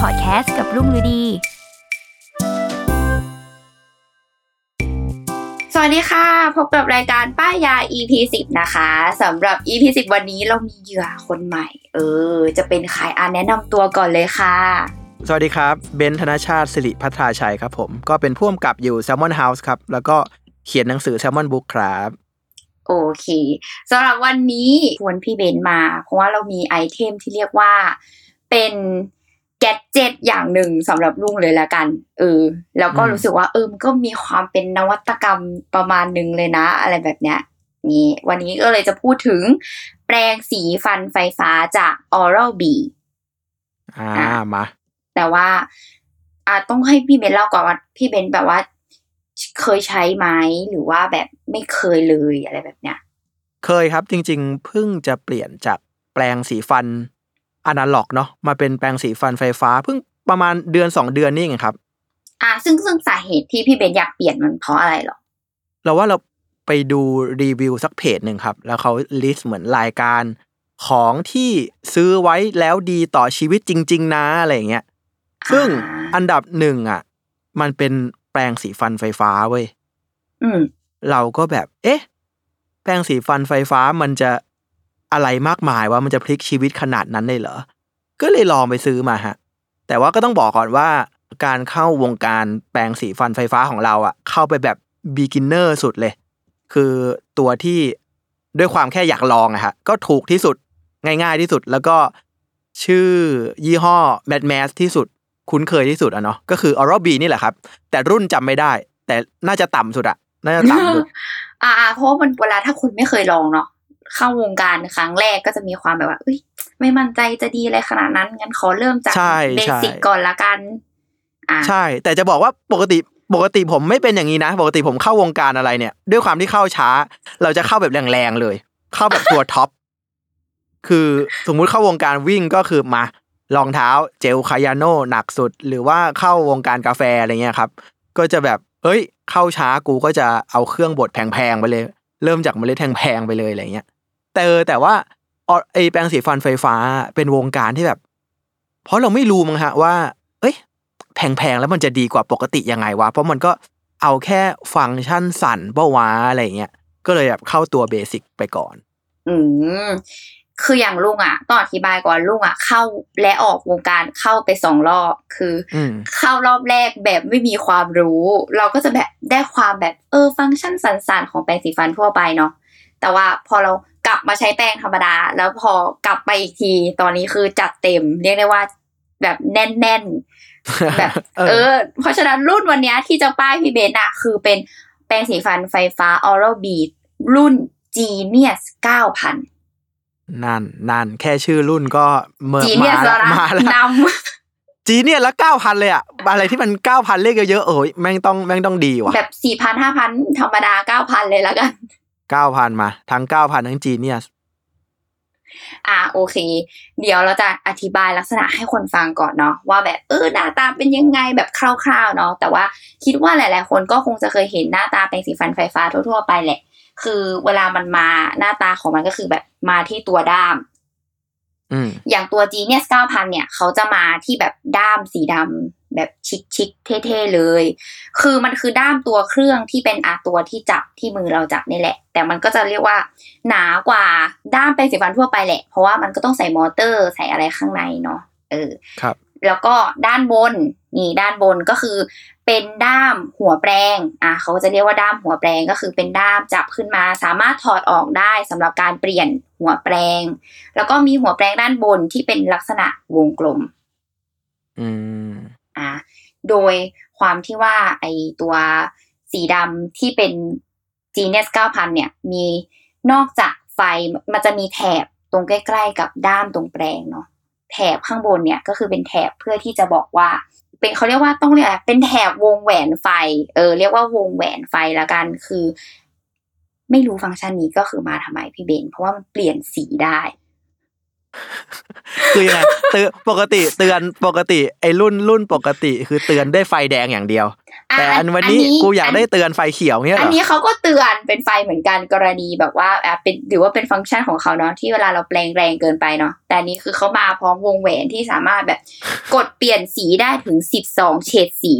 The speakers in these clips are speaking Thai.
พอดแคสต์กับรุ่งฤดี สวัสดีค่ะ พบกับรายการป้ายยา EP 10นะคะสำหรับ EP 10วันนี้เรามีเหยื่อคนใหม่ เออ จะเป็นใครอ่านแนะนำตัวก่อนเลยค่ะ สวัสดีครับ เบนซ์ธนชาติสิริพัทราชัยครับผม ก็เป็นผู้กำกับอยู่ Salmon House ครับ แล้วก็เขียนหนังสือ Salmon Book ครับโอเคสำหรับวันนี้ชวนพี่เบนมา เพราะว่าเรามีไอเทมที่เรียกว่าเป็น แกดเจ็ตอย่างหนึ่งสำหรับลุงเลยละกัน เออ แล้วก็อืมรู้สึกว่าเออมันก็มีความเป็นนวัตกรรมประมาณหนึ่งเลยนะ อะไรแบบเนี้ยนี่วันนี้ก็เลยจะพูดถึง แปรงสีฟันไฟฟ้าจาก Oral B อ่าอะมา แต่ว่า อ่าต้องให้พี่เบนเล่าก่อนว่าพี่เบนแบบว่า เคยใช้ไหมหรือว่าแบบไม่เคยเลยอะไรแบบเนี้ย เคยครับจริง ๆ เพิ่งจะเปลี่ยนจากแปรงสีฟัน อนาล็อกเนาะมาเป็นแปรงสีฟันไฟฟ้า เพิ่งประมาณเดือนสองเดือนนี่เองครับ อ่า ซึ่งซึ่งสาเหตุที่พี่เบนอยากเปลี่ยนมันเพราะอะไรหรอเราว่าเราไปดูรีวิวสักเพจหนึ่งครับ แล้วเขา list เหมือนรายการของที่ซื้อไว้แล้วดีต่อชีวิตจริง ๆ นะอะไรอย่างเงี้ยซึ่งอ่าอันดับหนึ่งอะ มันเป็นแปรงสีฟันไฟฟ้าเว้ยอืมเราก็แบบ เอ๊ะ แปรงสีฟันไฟฟ้ามันจะ อะไรมากมายว่ามันจะพลิกชีวิตขนาดนั้นเลยเหรอ ก็เลยลองไปซื้อมาฮะ แต่ว่าก็ต้องบอกก่อนว่า การเข้าวงการแปรงสีฟันไฟฟ้าของเราอะเข้าไปแบบ beginner สุดเลย คือตัวที่ด้วยความแค่อยากลองอะฮะก็ถูกที่สุดง่าย ๆที่สุดแล้วก็ชื่อยี่ห้อ Mad Max ที่สุด คุ้นเคยที่สุดอะเนาะก็คือ Oral B นี่แหละครับ แต่รุ่นจำไม่ได้ แต่น่าจะต่ำสุดอะน่าจะต่ำสุดอ่าเพราะวันเวลาถ้าคุณไม่เคยลองเนาะ เข้าวงการครั้งแรกก็จะมีความแบบว่าเอ้ย ไม่มั่นใจจะดีอะไรขนาดนั้น งั้นขอเริ่มจากใช่เบใช่สิกก่อนละกันอ่าใช่ แต่จะบอกว่าปกติปกติผมไม่เป็นอย่างนี้นะ ปกติผมเข้าวงการอะไรเนี่ย ด้วยความที่เข้าช้า เราจะเข้าแบบแรงๆเลย เข้าแบบตัวท็อปคือสมมุติเข้าวงการวิ่งก็คือมารองเท้าเจลคายาโน่หนักสุด หรือว่าเข้าวงการกาแฟอะไรเงี้ยครับ ก็จะแบบเฮ้ย เข้าช้ากูก็จะเอาเครื่องบดแพงๆไปเลย เริ่มจากเมล็ดแพงๆไปเลยอะไรเงี้ย แต่เออแต่ว่าออไอแปรงสีฟันไฟฟ้าเป็นวงการที่แบบ เพราะเราไม่รู้มั้งฮะว่า เอ้ย แพงๆแล้วมันจะดีกว่าปกติยังไงวะ เพราะมันก็เอาแค่ฟังก์ชันสั่นเป้าวะอะไรเงี้ย ก็เลยแบบเข้าตัวเบสิกไปก่อน อืมคืออย่างลุงอะต้องอธิบายก่อนลุงอะเข้าและออกวงการเข้าไปสองรอบ คืออืมเข้ารอบแรกแบบไม่มีความรู้ เราก็จะแบบได้ความแบบเออฟังก์ชันสันๆของแปรงสีฟันทั่วไปเนาะแต่ว่าพอเรากลั บมาใช้แป้งธรรมดา แล้วพอกลับไปอีกที ตอนนี้คือจัดเต็ม เรียกได้ว่าแบบแน่นๆแบบเออเออเพราะฉะนั้นรุ่นวันเนี้ยที่จะป้ายพี่เบนอะคือเป็นแปรงสีฟันไฟฟ้า Oral B รุ่น Genius 9000นั่นนั่นแค่ชื่อรุ่นก็เมื่อ Genius มาแล้วนะมาแล้วนำจีเนี่ยละเก้าพันเลยอะอะไรที่มันเก้าพันเลขเยอะๆโอ้ยแม่งต้องแม่งต้องดีว่ะแบบสี่พันห้าพันธรรมดาเก้าพันเลยแล้วกัน เก้าพันมา ทั้งเก้าพันทั้งจีเนี่ยอ่าโอเค เดี๋ยวเราจะอธิบายลักษณะให้คนฟังก่อนเนาะว่าแบบเออหน้าตาเป็นยังไงแบบคร่าวๆเนาะแต่ว่าคิดว่าหลาย ๆ คนก็คงจะเคยเห็นหน้าตาแปรงสีฟันไฟฟ้าทั่วๆไปแหละ คือเวลามันมาหน้าตาของมันก็คือแบบมาที่ตัวด้ามอืมอย่างตัว Genius 9000เนี่ย เขาจะมาที่แบบด้ามสีด แบบชิคๆเท่ๆเลย คือมันคือด้ามตัวเครื่องที่เป็นอาตัวที่จับที่มือเราจับนี่แหละ แต่มันก็จะเรียกว่า หนากว่าด้ามแปรงสีฟันทั่วไปแหละ เพราะว่ามันก็ต้องใส่มอเตอร์ใส่อะไรข้างในเนาะเออครับ แล้วก็ด้านบนนี่ด้านบนก็คือ เป็นด้ามหัวแปรงอะเขาจะเรียกว่าด้ามหัวแปรงก็คือเป็นด้ามจับขึ้นมา สามารถถอดออกได้สำหรับการเปลี่ยนหัวแปรงแล้วก็มีหัวแปรงด้านบนที่เป็นลักษณะวงกลม อืม อะโดยความที่ว่าไอตัวสีดำที่เป็น Genius 9000 เนี่ย มีนอกจากไฟมันจะมีแถบตรงใกล้ๆ กับด้ามตรงแปรงเนาะแถบข้างบนเนี่ยก็คือเป็นแถบเพื่อที่จะบอกว่า เป็นเขาเรียกว่าต้องเรียกอะไรเป็นแถบวงแหวนไฟ เออ เรียกว่าวงแหวนไฟละกันคือ ไม่รู้ฟังก์ชันนี้ก็คือมาทำไมพี่เบน เพราะว่ามันเปลี่ยนสีได้ คือยังไงเตือนปกติเตือนปกติไอ้รุ่นรุ่นปกติคือเตือนได้ไฟแดงอย่างเดียวอะแต่อันวันนี้กูอยากได้เตือนไฟเขียวเงี้ยเหอัรนอนี้เขาก็เตือนเป็นไฟเหมือนกันกรณีแบบว่าอะเป็นหรือว่าเป็นฟังก์ชันของเขาเนาะที่เวลาเราแปลงแรงเกินไปเนาะแต่อันนี้คือเขามาพร้อมวงแหวนที่สามารถแบบ กดเปลี่ยนสีได้ถึงสิบสองเฉดสี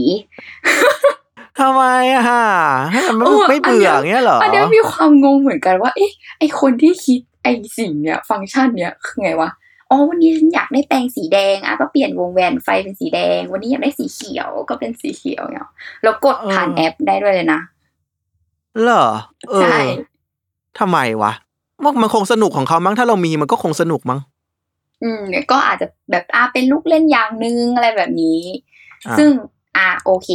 ทำไมอะฮะให้มันไม่เออไม่เบื่ออันเนี้ยเงี้ยเหรออันเนี้ยมีความงงเหมือนกันว่าเอ๊ะไอคนที่คิด ไอสิ่งเนี้ยฟังก์ชันเนี้ยคือไงวะอ๋อวันนี้ฉันอยากได้แปรงสีแดงอะก็เปลี่ยนวงแหวนไฟเป็นสีแดง วันนี้อยากได้สีเขียวก็เป็นสีเขียวเนาะแล้วกดผ่านแอปได้ด้วยเลยนะเหรอเออใช่ทำไมวะว่ามันคงสนุกของเขามั้งถ้าเรามีมันก็คงสนุกมั้งอืมก็อาจจะแบบอ่าเป็นลูกเล่นอย่างหนึงอะไรแบบนี้อ่าซึ่งอ่าโอเค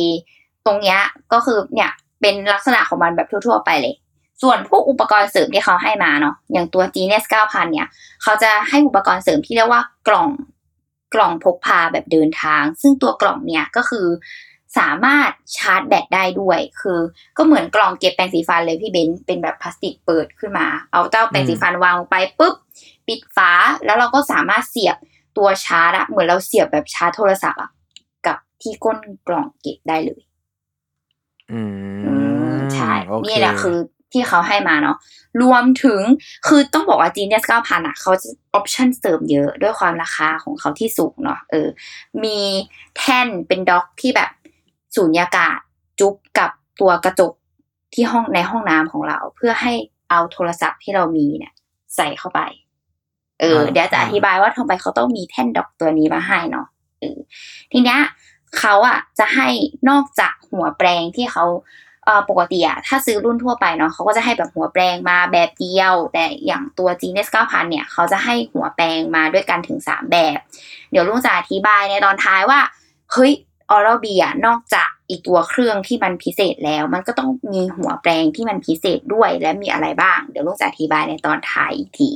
ตรงเนี้ยก็คือเนี่ยเป็นลักษณะของมันแบบทั่ว ๆ ไปเลย ส่วนพวกอุปกรณ์เสริมที่เขาให้มาเนาะอย่างตัว Genius 9000 เนี่ย เขาจะให้อุปกรณ์เสริมที่เรียกว่ากล่องกล่องพกพาแบบเดินทาง ซึ่งตัวกล่องเนี่ยก็คือสามารถชาร์จแบตได้ด้วย คือ ก็เหมือนกล่องเก็บแปรงสีฟันเลยพี่เบนซ์เป็นแบบพลาสติกเปิดขึ้นมา เอาเจ้าแปรงสีฟันวางลงไปปุ๊บปิดฝาแล้วเราก็สามารถเสียบตัวชาร์จอะเหมือนเราเสียบแบบชาร์จโทรศัพท์อะกับที่ก้นกล่องเก็บได้เลย อือืมมใช่โอเคนี่แหละคือ ที่เขาให้มาเนาะรวมถึงคือต้องบอกว่า Genius 9000อะเขาจะออปชันเสริมเยอะด้วยความราคาของเขาที่สูงเนาะเออ มีแท่นเป็นด็อกที่แบบสูญญากาศจุ๊บกับตัวกระจกที่ห้องในห้องน้ำของเรา เพื่อให้เอาโทรศัพท์ที่เรามีเนี่ย ใส่เข้าไป เอออ่าเดี๋ยวจะอธิบายว่าทำไมเขาต้องมีแท่นด็อกตัวนี้มาให้เนาะเออทีเนี้ยเขาอะจะให้นอกจากหัวแปรงที่เขาเอ่อ ปกติอะถ้าซื้อรุ่นทั่วไปเนาะเขาก็จะให้แบบหัวแปรงมาแบบเดียว แต่อย่างตัว Genius 9000 เนี่ย เขาจะให้หัวแปรงมาด้วยกันถึง 3 แบบ เดี๋ยวลุงจะอธิบายในตอนท้ายว่า เฮ้ยออร์บีอะนอกจากอีกตัวเครื่องที่มันพิเศษแล้ว มันก็ต้องมีหัวแปรงที่มันพิเศษด้วยและมีอะไรบ้าง เดี๋ยวลุงจะอธิบายในตอนท้ายอีกที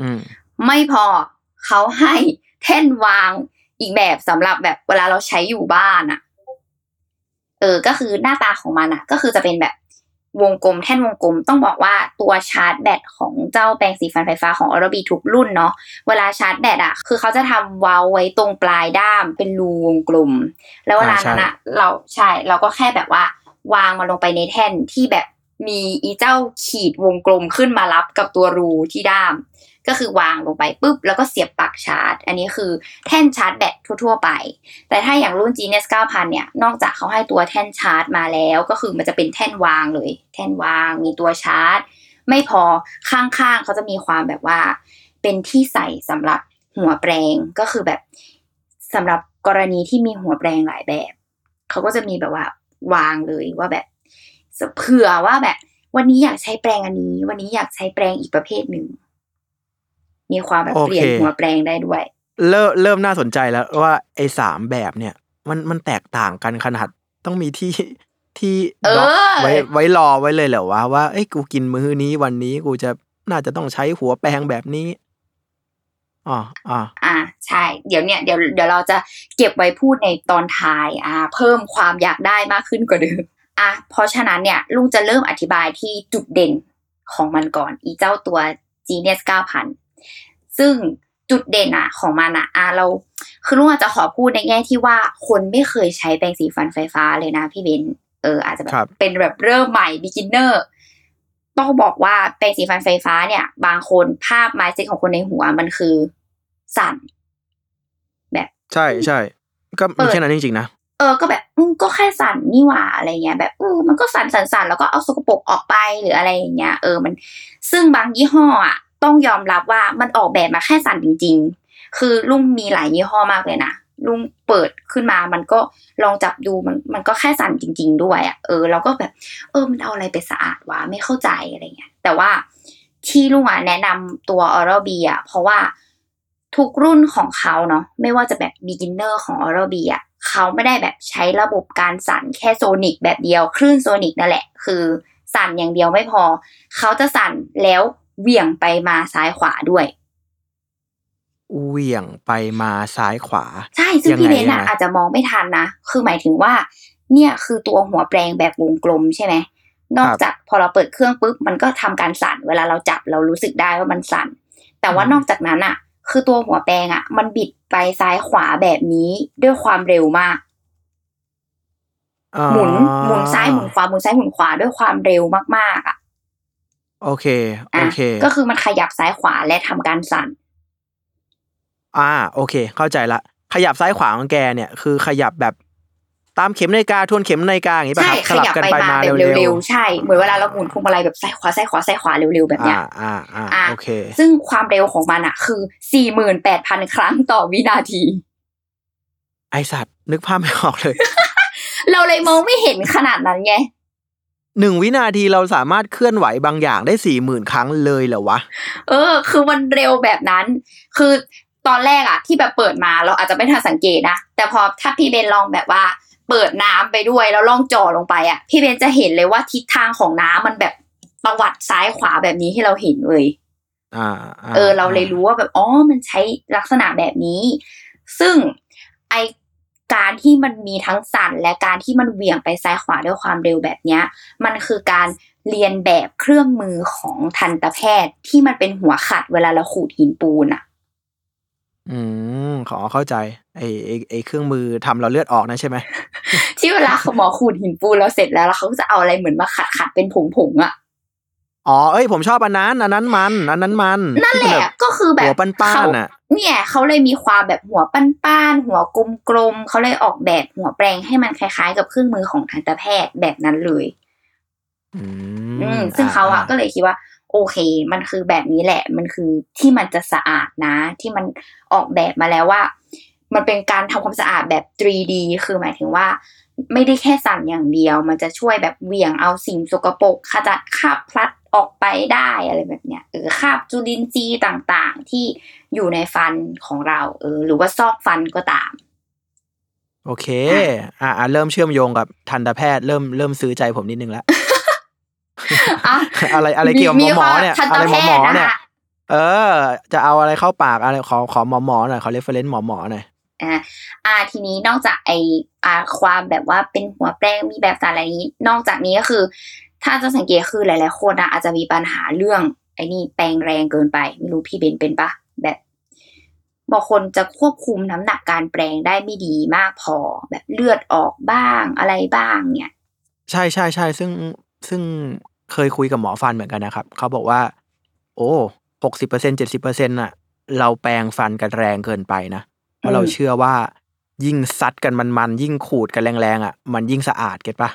อืมไม่พอเขาให้แท่นวางอีกแบบสำหรับแบบเวลาเราใช้อยู่บ้านอะ เออก็คือหน้าตาของมันอะก็คือจะเป็นแบบวงกลมแท่นวงกลมต้องบอกว่าตัวชาร์จแบตของเจ้าแปรงสีฟันไฟฟ้าของออร์บีทุกรุ่นเนาะเวลาชาร์จแบตอะคือเขาจะทำเว้าไว้ตรงปลายด้ามเป็นรูวงกลม แล้วเวลานั้นอะเราใช่เราก็แค่แบบว่าวางมันลงไปในแท่นที่แบบมีอีเจ้าขีดวงกลมขึ้นมารับกับตัวรูที่ด้าม ก็คือวางลงไปปุ๊บแล้วก็เสียบปลั๊กชาร์จ อันนี้คือแท่นชาร์จแบตทั่ว ๆ ไป แต่ถ้าอย่างรุ่น Genius 9000 เนี่ย นอกจากเขาให้ตัวแท่นชาร์จมาแล้ว ก็คือมันจะเป็นแท่นวางเลย แท่นวางมีตัวชาร์จ ไม่พอข้างๆเขาจะมีความแบบว่า เป็นที่ใส่สำหรับหัวแปรงก็คือแบบสำหรับกรณีที่มีหัวแปรงหลายแบบเขาก็จะมีแบบว่าวางเลยว่าแบบเผื่อว่าแบบวันนี้อยากใช้แปรงอันนี้ วันนี้อยากใช้แปรงอีกประเภทหนึ่ง มีความแบบโอเคเปลี่ยนหัวแปรงได้ด้วย เริ่มเริ่มน่าสนใจแล้วว่าไอ้สามแบบเนี่ย มันมันแตกต่างกันขนาดต้องมีที่ที่เออด็อกไว้ไว้รอไว้เลยเหรอวะว่าเอ้ยกูกินมื้อนี้วันนี้กูจะน่าจะต้องใช้หัวแปรงแบบนี้อ๋ออ๋ออ่าใช่ เดี๋ยวเนี่ยเดี๋ยวเดี๋ยวเราจะเก็บไว้พูดในตอนท้ายอ่า เพิ่มความอยากได้มากขึ้นกว่าเดิมอะเพราะฉะนั้นเนี่ยลุงจะเริ่มอธิบายที่จุดเด่นของมันก่อน อีเจ้าตัว Genius 9000 ซึ่งจุดเด่นอะของมันอะอะเรา คือลุงอาจจะขอพูดในแง่ที่ว่าคนไม่เคยใช้แปรงสีฟันไฟฟ้าเลยนะพี่เบนเอออาจจะแบบครับเป็นแบบเริ่มใหม่ beginner ต้องบอกว่าแปรงสีฟันไฟฟ้าเนี่ย บางคนภาพ mindset ของคนในหัวมันคือสั่น แบบ ใช่ใช่ก็มีแค่นั้นจริงๆนะเออก็แบบอืมก็แค่สั่นนี่หว่าอะไรเงี้ยแบบเออมันก็สั่นสั่นสั่นแล้วก็เอาสกปรกออกไปหรืออะไรอย่างเงี้ยเออมัน ซึ่งบางยี่ห้ออะ ต้องยอมรับว่ามันออกแบบมาแค่สั่นจริง ๆ คือลุงมีหลายยี่ห้อมากเลยนะลุงเปิดขึ้นมามันก็ลองจับดูมันมันก็แค่สั่นจริง ๆ ด้วยอะเออเราก็แบบ เออมันเอาอะไรไปสะอาดวะไม่เข้าใจอะไรเงี้ยแต่ว่าที่ลุงอะแนะนำตัว Oral B อะเพราะว่าทุกรุ่นของเขาเนาะไม่ว่าจะแบบ beginner ของ Oral B อะเขาไม่ได้แบบใช้ระบบการสั่นแค่โซนิกแบบเดียว คลื่นโซนิกนั่นแหละ คือสั่นอย่างเดียวไม่พอ เขาจะสั่นแล้ว เหวี่ยงไปมาซ้ายขวาด้วยเหวี่ยงไปมาซ้ายขวา ใช่ ซึ่งยังไงพี่เบนซ์อะยังไงอาจจะมองไม่ทันนะ คือหมายถึงว่า เนี่ยคือตัวหัวแปลงแบบวงกลมใช่ไหม นอกจากพอเราเปิดเครื่องปุ๊บ มันก็ทำการสั่น เวลาเราจับเรารู้สึกได้ว่ามันสั่น แต่ว่านอกจากนั้นอะคือตัวหัวแปลงอะมันบิดไปซ้ายขวาแบบนี้ด้วยความเร็วมากอ่าหมุนหมุนซ้ายหมุนขวาหมุนซ้ายหมุนขวาด้วยความเร็วมากๆอะ โอเค โออะเค ก็คือมันขยับซ้ายขวาและทำการสั่น อ่า โอเค เข้าใจละ ขยับซ้ายขวาของแกเนี่ย คือขยับแบบตามเข็มนาฬิกาทวนเข็มนาฬิกาอย่างนี้ป่ะใช่ ครับขสลับยับกันไปไปมามาแบบเร็วเร็วๆใช่ เหมือนเวลาเราหมุนพวงมาลัยแบบซ้ายขวาซ้ายขวาซ้ายขวาเร็วๆแบบๆ เนี้อ่า ย อ่า อ่า อะ โอเค ซึ่งความเร็วของมันอะคือสี่หมื่นแปดพันครั้งต่อวินาที ไอสัตว์นึกภาพไม่ออกเลย เราเลยมองไม่เห็นขนาดนั้นไง หนึ่งวินาทีเราสามารถเคลื่อนไหวบางอย่างได้สี่หมื่นครั้งเลยเหรอวะ เออ คือมันเร็วแบบนั้น คือตอนแรกอะที่แบบเปิดมาเราอาจจะไม่ทันสังเกตนะ แต่พอถ้าพี่เบนลองแบบว่า เปิดน้ำไปด้วยแล้วล่องจ่อลงไปอะพี่เบนจะเห็นเลยว่าทิศทางของน้ำมันแบบประวัติซ้ายขวาแบบนี้ให้เราเห็นเลยอ่า เออ เราเลยรู้ว่าแบบอ๋อมันใช้ลักษณะแบบนี้ ซึ่งไอ การที่มันมีทั้งสั่นและการที่มันเหวี่ยงไปซ้ายขวาด้วยความเร็วแบบเนี้ยมันคือการเรียนแบบเครื่องมือของทันตแพทย์ที่มันเป็นหัวขัดเวลาเราขูดหินปูนอะอืมขอเข้าใจไอไอไอเครื่องมือทำเราเลือดออกนะใช่ไหมที่เวลาหมอขูดหินปูนเราเสร็จแล้วแล้วเขาก็จะเอาอะไรเหมือนมาขัดขัดๆเป็นผงผงๆอะ อ๋อเอ้ยผมชอบอันนั้น อันนั้นมัน อันนั้นมันนั่นแหที่เป็ละก็คือแบบหัวปั้นเขาๆน่ะเนี่ยเขาเลยมีความแบบหัวป้านๆหัวกลมๆเขาเลยออกแบบหัวแปลงให้มันคล้ายๆ กับเครื่องมือของทันตแพทย์แบบนั้นเลย อือืมมซึ่งเขาอะก็เลยคิดว่า โอเค มันคือแบบนี้แหละ มันคือที่มันจะสะอาดนะ ที่มันออกแบบมาแล้วว่า มันเป็นการทำความสะอาดแบบ 3D คือหมายถึงว่า ไม่ได้แค่สั่นอย่างเดียว มันจะช่วยแบบเหวี่ยงเอาสิ่งสกปรกขจัดคราบพลัดออกไปได้อะไรแบบเนี้ยเออคราบจุลินทรีย์ต่างๆ ที่อยู่ในฟันของเราเออหรือว่าซอกฟันก็ตาม โอเค อ่าเริ่มเชื่อมโยงกับทันตแพทย์เริ่มเริ่มซื้อใจผมนิดนึงแล้วอะอะไรอะไรเกี่ยวกับหมอหมอเนี่ยทันตอะไรหแพมอหมอทย์นะเนี่ยคะเออ จะเอาอะไรเข้าปากอะไรขอขอหมอหมอหน่อยขอเรฟเฟรนซ์หมอหมอหน่อย อ่าอ่าทีนี้นอกจากไออ่าความแบบว่าเป็นหัวแปลงมีแบบสารอะไรนี้ นอกจากนี้ก็คือ ถ้าจะสังเกตคือหลาย ๆ คนอะอาจจะมีปัญหาเรื่องไอ้นี่แปลงแรงเกินไป ไม่รู้พี่เบนเป็นปะแบบบางคนจะควบคุมน้ำหนักการแปลงได้ไม่ดีมากพอ แบบเลือดออกบ้างอะไรบ้างเนี่ยใช่ใช่ใช่ซึ่งซึ่งเคยคุยกับหมอฟันเหมือนกันนะครับ เขาบอกว่า โอ้หกสิบเปอร์เซ็นเจ็ดสิบเปอร์เซ็นต์ะเราแปรงฟันกันแรงเกินไปนะ เพราะเราเชื่อว่า ยิ่งซัดกันมันมันๆยิ่งขูดกันแรงๆอะ มันยิ่งสะอาดเก็ตปะ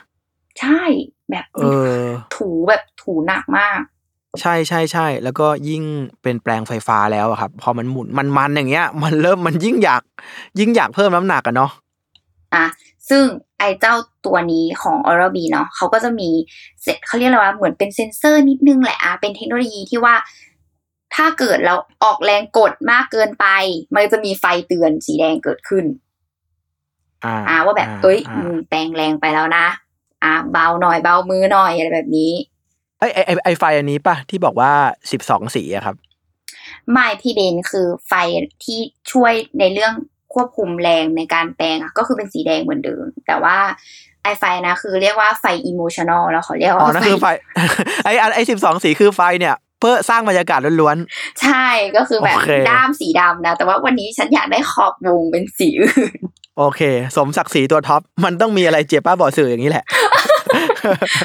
ใช่แบบเออ ถูแบบถูหนักมาก ใช่ใช่ใช่แล้วก็ยิ่งเป็นแปลงไฟฟ้าแล้วอะครับ พอมันหมุนมันมันอย่างเงี้ย มันเริ่มมันยิ่งอยาก ยิ่งอยากเพิ่มน้ำหนักอะเนาะอะซึ่งไอ้เจ้าตัวนี้ของ Oral B เนาะเขาก็จะมีเซตเขาเรียกอะไรว่าเหมือนเป็นเซนเซอร์นิดนึงแหละอะเป็นเทคโนโลยีที่ว่า ถ้าเกิดเราออกแรงกดมากเกินไป มันจะมีไฟเตือนสีแดงเกิดขึ้น อ่าอ่าว่าแบบเอ้ยอ่ามึงแปลงแรงไปแล้วนะ อ่า เบาหน่อยเบามือหน่อยอะไรแบบนี้ไอยไอไอไอไฟอันนี้ป่ะ ที่บอกว่าสิบสองสีอะครับไม่พี่เบนคือไฟที่ช่วยในเรื่องควบคุมแรงในการแปลงอะก็คือเป็นสีแดงเหมือนเดิม แต่ว่าไอไฟนะคือเรียกว่าไฟอิโมชันอลแล้วเขาเรียกอ๋อว่านั่นคือไฟไออันไอสิบสองสีคือไฟเนี่ยเพื่อสร้างบรรยากาศล้วนใช่ก็คือแบบโอเคด้ามสีดำนะ แต่ว่าวันนี้ฉันอยากได้ขอบวงเป็นสีอื่นๆโอเค สมศักดิ์ศรีตัวท็อป มันต้องมีอะไรเจ็บป้าบอดสื่ออย่างนี้แหละ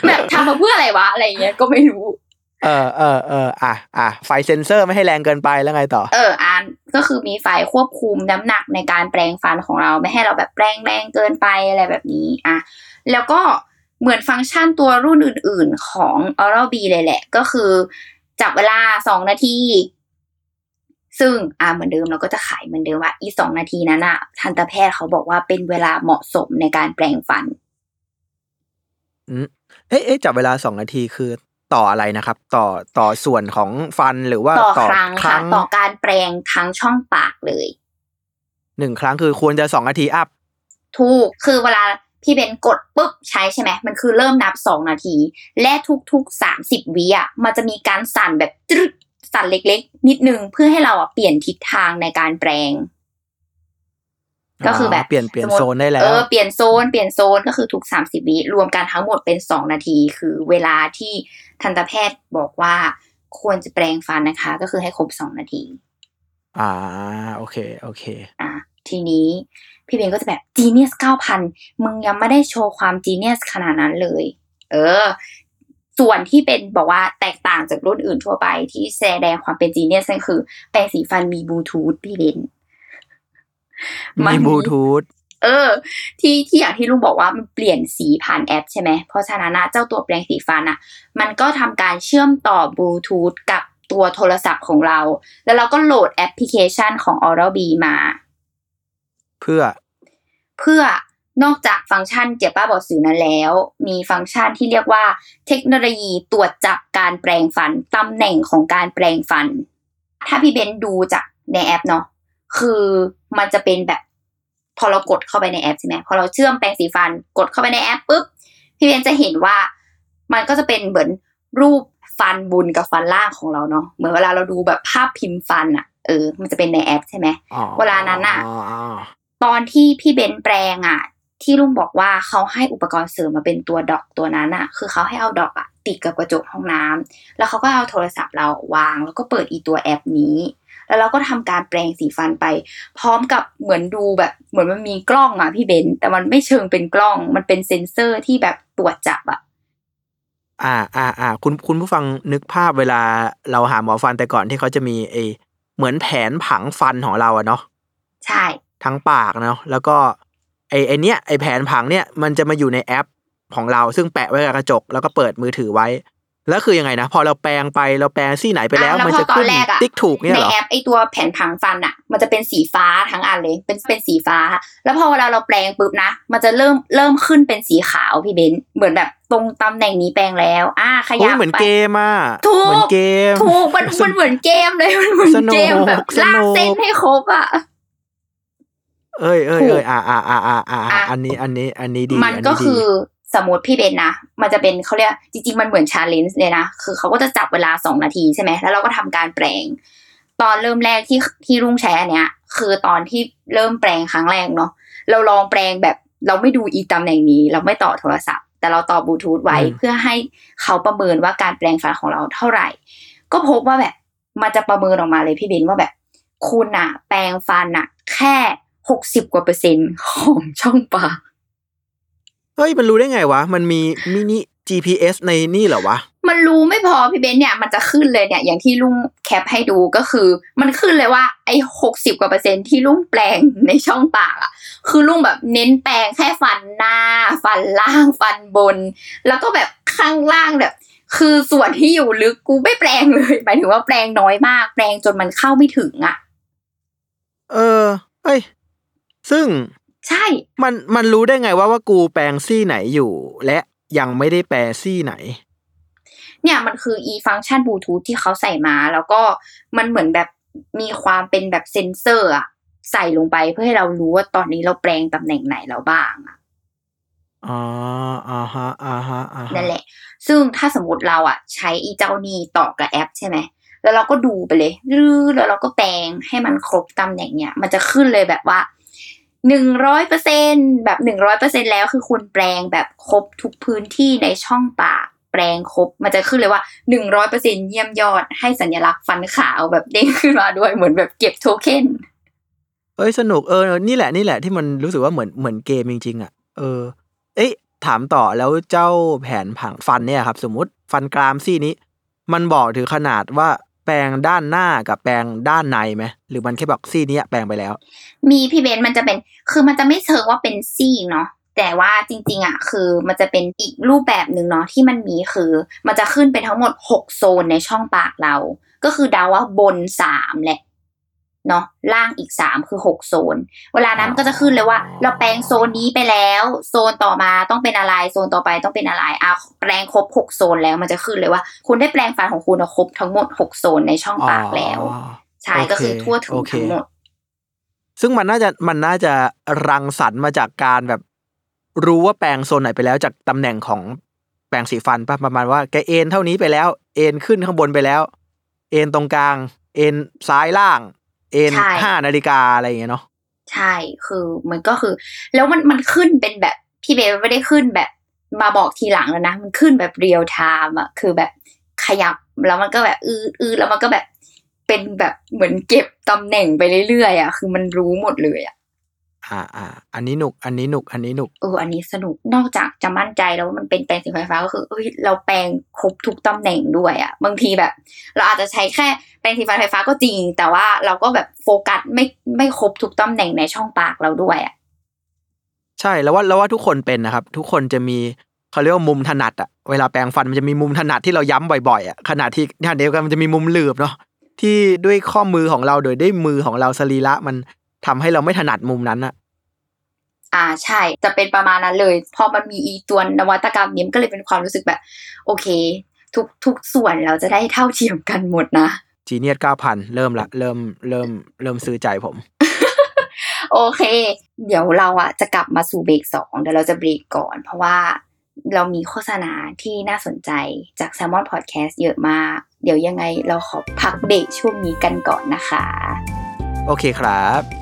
แบบทำมาเพื่ออะไรวะ อะไรเงี้ยก็ไม่รู้ เออเออเอออะอะไฟเซนเซอร์ไม่ให้แรงเกินไปแล้วไงต่อ เอออันก็คือมีไฟควบคุมน้ำหนักในการแปรงฟันของเราไม่ให้เราแบบแปรงแรงเกินไปอะไรแบบนี้อะแล้วก็เหมือนฟังก์ชันตัวรุ่นอื่น ๆ ของ Oral B เลยแหละ ก็คือ จับเวลาสองนาที ซึ่งอ่าเหมือนเดิมเราก็จะขายเหมือนเดิมว่าอีสองนาทีนั้นอะทันตแพทย์เขาบอกว่าเป็นเวลาเหมาะสมในการแปรงฟัน อืมเอ๊ะเอ๊ะจับเวลาสองนาทีคือต่ออะไรนะครับ ต่อต่อส่วนของฟันหรือว่าต่อครั้งค่ะต่อการแปรงทั้งช่องปากเลยหนึ่งครั้งคือควรจะสองนาทีอัพถูกคือเวลา พี่เบนกดปุ๊บใช้ใช่ไหมมันคือเริ่มนับสองนาที และทุกๆสามสิบวิอะมันจะมีการสั่นแบบตรึดสั่นเล็กๆ นิดนึงเพื่อให้เราอะเปลี่ยนทิศทางในการแปลง ก็คือแบบเปลี่ยนเปลี่ยนสมมุติโซนได้แล้วเออเปลี่ยนโซนเปลี่ยนโซนก็คือทุกสามสิบวิรวมกันทั้งหมดเป็นสองนาที คือเวลาที่ทันตแพทย์บอกว่าควรจะแปลงฟันนะคะ ก็คือให้ครบสองนาที อ่า โอเค โอเค อะทีนี้ พี่เบนก็จะแบบ Genius เก้าพันมึงยังไม่ได้โชว์ความ Genius ขนาดนั้นเลย เออ ส่วนที่เป็นบอกว่าแตกต่างจากรุ่นอื่นทั่วไปที่แสดงความเป็น Genius นั่นคือ แปรงสีฟันมีบลูทูธพี่เบนมีบลูทูธเออ ที่ที่อย่างที่ลุงบอกว่ามันเปลี่ยนสีผ่านแอปใช่ไหมเพราะฉะนั้นนะเจ้าตัวแปรงสีฟันอะมันก็ทำการเชื่อมต่อบลูทูธกับตัวโทรศัพท์ของเรา แล้วเราก็โหลดแอปพลิเคชันของ Oral B มา เพื่อ เพื่อนอกจากฟังก์ชันเจ็บป้าบอกสื่อนั้นแล้ว มีฟังก์ชันที่เรียกว่า เทคโนโลยีตรวจจับการแปรงฟันตำแหน่งของการแปลงฟัน ถ้าพี่เบนดูจากในแอปเนาะคือมันจะเป็นแบบ พอเรากดเข้าไปในแอปใช่ไหมพอเราเชื่อมแปรงสีฟันกดเข้าไปในแอปปุ๊บพี่เบนจะเห็นว่ามันก็จะเป็นเหมือนรูปฟันบนกับฟันล่างของเราเนาะเหมือนเวลาเราดูแบบภาพพิมพ์ฟันอะเออ มันจะเป็นในแอปใช่ไหมอ๋อเวลานั้นน่ะอ๋ออ๋อ ตอนที่พี่เบนแปลงอะ ที่ลุงบอกว่าเขาให้อุปกรณ์เสริมมาเป็นตัวดอกตัวนั้นอะ คือเขาให้เอาดอกอะติดกับกระจกห้องน้ำแล้วเขาก็เอาโทรศัพท์เราวาง แล้วก็เปิดอีตัวแอปนี้ แล้วเราก็ทำการแปลงสีฟันไป พร้อมกับเหมือนดูแบบเหมือนมันมีกล้องอะพี่เบนแต่มันไม่เชิงเป็นกล้อง มันเป็นเซ็นเซอร์ที่แบบตรวจจับอะอ่าอ่าอ่าคุณคุณผู้ฟังนึกภาพเวลาเราหาหมอฟันแต่ก่อนที่เขาจะมีไอเหมือนแผนผังฟันของเราอะเนาะใช่ ทั้งปากเนาะแล้วก็ไอไอเนี้ยไอแผนผังเนี่ยมันจะมาอยู่ในแอปของเราซึ่งแปะไว้กับกระจกแล้วก็เปิดมือถือไว้ แล้วคือยังไงนะ พอเราแปลงไปเราแปลงซี่ไหนไปแล้วอะแล้วมันจะพอตอนขึ้นแรกอะติ๊กถูกเนี่ยในเหรอแอปไอตัวแผ่นผังฟันอะมันจะเป็นสีฟ้าทั้งอันเลยเป็นเป็นสีฟ้า แล้วพอเวลาเราแปลงปุ๊บนะ มันจะเริ่มเริ่มขึ้นเป็นสีขาวพี่เบนซ์เหมือนแบบตรงตำแหน่งนี้แปลงแล้ว อ่าขโอ้ยัยบเหมือนไปเกมอะถูกเหมือนเกมถูกมันมันเหมือนเกมเลยมันเหมือนสนุกเกมแบบสนุลากกเส้นให้ครบอะ เอ้ยเอ้ยถูกเอ้ยอ่าอ่าอ่าอ่าอ่าอะอันนี้อันนี้อันนี้ดีมันอัก็ดีคือสมมติพี่เบนนะ มันจะเป็นเขาเรียกจริง ๆ มันเหมือน challenge เลยนะ คือเขาก็จะจับเวลาสองนาทีใช่ไหม แล้วเราก็ทำการแปรง ตอนเริ่มแรกที่ที่รุ่งใช้อันเนี้ย คือตอนที่เริ่มแปรงครั้งแรกเนาะ เราลองแปรงแบบเราไม่ดูอีตำแหน่งนี้ เราไม่ต่อโทรศัพท์ แต่เราต่อบลูทูธไว้เพื่อให้เขาประเมินว่าการแปรงฟันของเราเท่าไหร่ ก็พบว่าแบบมันจะประเมินออกมาเลยพี่เบนว่าแบบ คุณอะแปรงฟันอะแค่ หกสิบกว่าเปอร์เซ็นต์ของช่องปากเฮ้ยมันรู้ได้ไงวะ มันมี mini GPS ในนี่เหรอวะ มันรู้ไม่พอพี่เบนซ์เนี่ย มันจะขึ้นเลยเนี่ย อย่างที่ลุง cap ให้ดูก็คือ มันขึ้นเลยว่าไอ้หกสิบกว่าเปอร์เซ็นต์ที่ลุงแปรงในช่องปากอะคือลุงแบบเน้นแปรงแค่ฟันหน้า ฟันล่างฟันบน แล้วก็แบบข้างล่างแบบคือส่วนที่อยู่ลึกกูไม่แปลงเลยหมายถึงว่าแปลงน้อยมาก แปลงจนมันเข้าไม่ถึงอะเออเอ้ย ซึ่งใช่ มันมันรู้ได้ไงว่าว่ากูแปลงซี่ไหนอยู่ และยังไม่ได้แปลซี่ไหน เนี่ยมันคือ e ฟังก์ชันบลูทูธที่เขาใส่มา แล้วก็มันเหมือนแบบมีความเป็นแบบเซนเซอร์อะใส่ลงไปเพื่อให้เรารู้ว่าตอนนี้เราแปลงตำแหน่งไหนแล้วบ้างอะอ๋ออ่าฮะอ่าฮะอ่าฮะนั่นแหละ ซึ่งถ้าสมมติเราอะใช้อีเจ้านี่ต่อกับแอปใช่ไหม แล้วเราก็ดูไปเลยรื้อแล้วเราก็แปลงให้มันครบตำแหน่งเนี่ย มันจะขึ้นเลยแบบว่า หนึ่งร้อยเปอร์เซ็นแบบหนึ่งร้อยเปอร์เซ็นแล้วคือคุณแปลงแบบครบทุกพื้นที่ในช่องปากแปลงครบ มันจะขึ้นเลยว่าหนึ่งร้อยเปอร์เซ็นเยี่ยมยอดให้สัญลักษณ์ฟันขาวแบบเด้งขึ้นมาด้วยเหมือนแบบเก็บโทเค็นเอ้ยสนุกเออนี่แหละนี่แหละที่มันรู้สึกว่าเหมือนเหมือนเกมจริงๆอะเออ เอ๊ะถามต่อแล้วเจ้าแผนผังฟันเนี่ยครับ สมมติฟันกรามซี่นี้ มันบอกถึงขนาดว่า ปลงด้านหน้ากับแปลงด้านในไหมหรือมันแค่บอกซี่นี้แปลงไปแล้ว มีพี่เบนมันจะเป็นคือมันจะไม่เชิงว่าเป็นซี่เนาะแต่ว่าจริง ๆอะคือมันจะเป็นอีกรูปแบบหนึ่งเนาะที่มันมีคือ มันจะขึ้นเป็นทั้งหมดหกโซนในช่องปากเรา ก็คือเดาว่าบนสามแหละ เนาะล่างอีกสามคือหกโซน เวลานั้นก็จะขึ้นเลยว่า เราแปลงโซนนี้ไปแล้ว โซนต่อมาต้องเป็นอะไร โซนต่อไปต้องเป็นอะไรอะแปลงครบหกโซนแล้วมันจะขึ้นเลยว่า คุณได้แปลงฟันของคุณครบทั้งหมดหกโซนในช่องปากแล้วอ๋อใช่โอเคก็คือทั่วถึงโอเคทั้งหมด ซึ่งมันน่าจะมันน่าจะรังสรรค์มาจากการแบบ รู้ว่าแปลงโซนไหนไปแล้วจากตำแหน่งของแปรงสีฟันป่ะประมาณว่าแกเอ็นเท่านี้ไปแล้ว เอ็นขึ้นข้างบนไปแล้ว เอ็นตรงกลาง เอ็นซ้ายล่าง เอ็นใช่ห้านาฬิกาอะไรอย่างเงี้ยเนาะใช่คือมันก็คือ แล้วมันมันขึ้นเป็นแบบพี่เบลไม่ได้ขึ้นแบบมาบอกทีหลังแล้วนะ มันขึ้นแบบเรียลไทม์อะคือแบบขยับแล้วมันก็แบบอืออือแล้วมันก็แบบเป็นแบบเหมือนเก็บตำแหน่งไปเรื่อยๆอะคือมันรู้หมดเลยอะ อ่าอ่าอันนี้หนุก อันนี้หนุก อันนี้หนุกเอออันนี้สนุกนอกจากจะมั่นใจแล้วว่ามันเป็นแปรงสีไฟฟ้าก็คือเอ้ยเราแปรงครบทุกตำแหน่งด้วยอะบางทีแบบ เราอาจจะใช้แค่แปรงสีฟันไฟฟ้าก็จริง แต่ว่าเราก็แบบโฟกัสไม่ไม่ครบทุกตำแหน่งในช่องปากเราด้วยอะใช่แล้วว่าแล้วว่าทุกคนเป็นนะครับ ทุกคนจะมีเขาเรียกว่ามุมถนัดอะเวลาแปรงฟันมันจะมีมุมถนัดที่เราย้ำบ่อยๆอะขณะที่ขณะเดียวกันมันจะมีมุมหลืบเนาะที่ด้วยข้อมือของเราโดยด้วยมือของเราสรีระมันทำให้เราไม่ถนัดมุมนั้นอะ อ่าใช่ จะเป็นประมาณนั้นเลย พอมันมีอีตัวนวัตกรรมนี้มันก็เลยเป็นความรู้สึกแบบ โอเค ทุกทุกส่วนเราจะได้เท่าเทียมกันหมดนะจีเนียสเก้าพันเริ่มละเริ่มเริ่มเริ่มซื้อใจผม โอเค เดี๋ยวเราอะจะกลับมาสู่เบรกสองเดี๋ยวเราจะเบรกก่อน เพราะว่าเรามีโฆษณาที่น่าสนใจจาก s ซ l m o n Podcast เยอะมาก เดี๋ยวยังไงเราขอพักเบรกช่วงนี้กันก่อนนะคะ โอเคครับ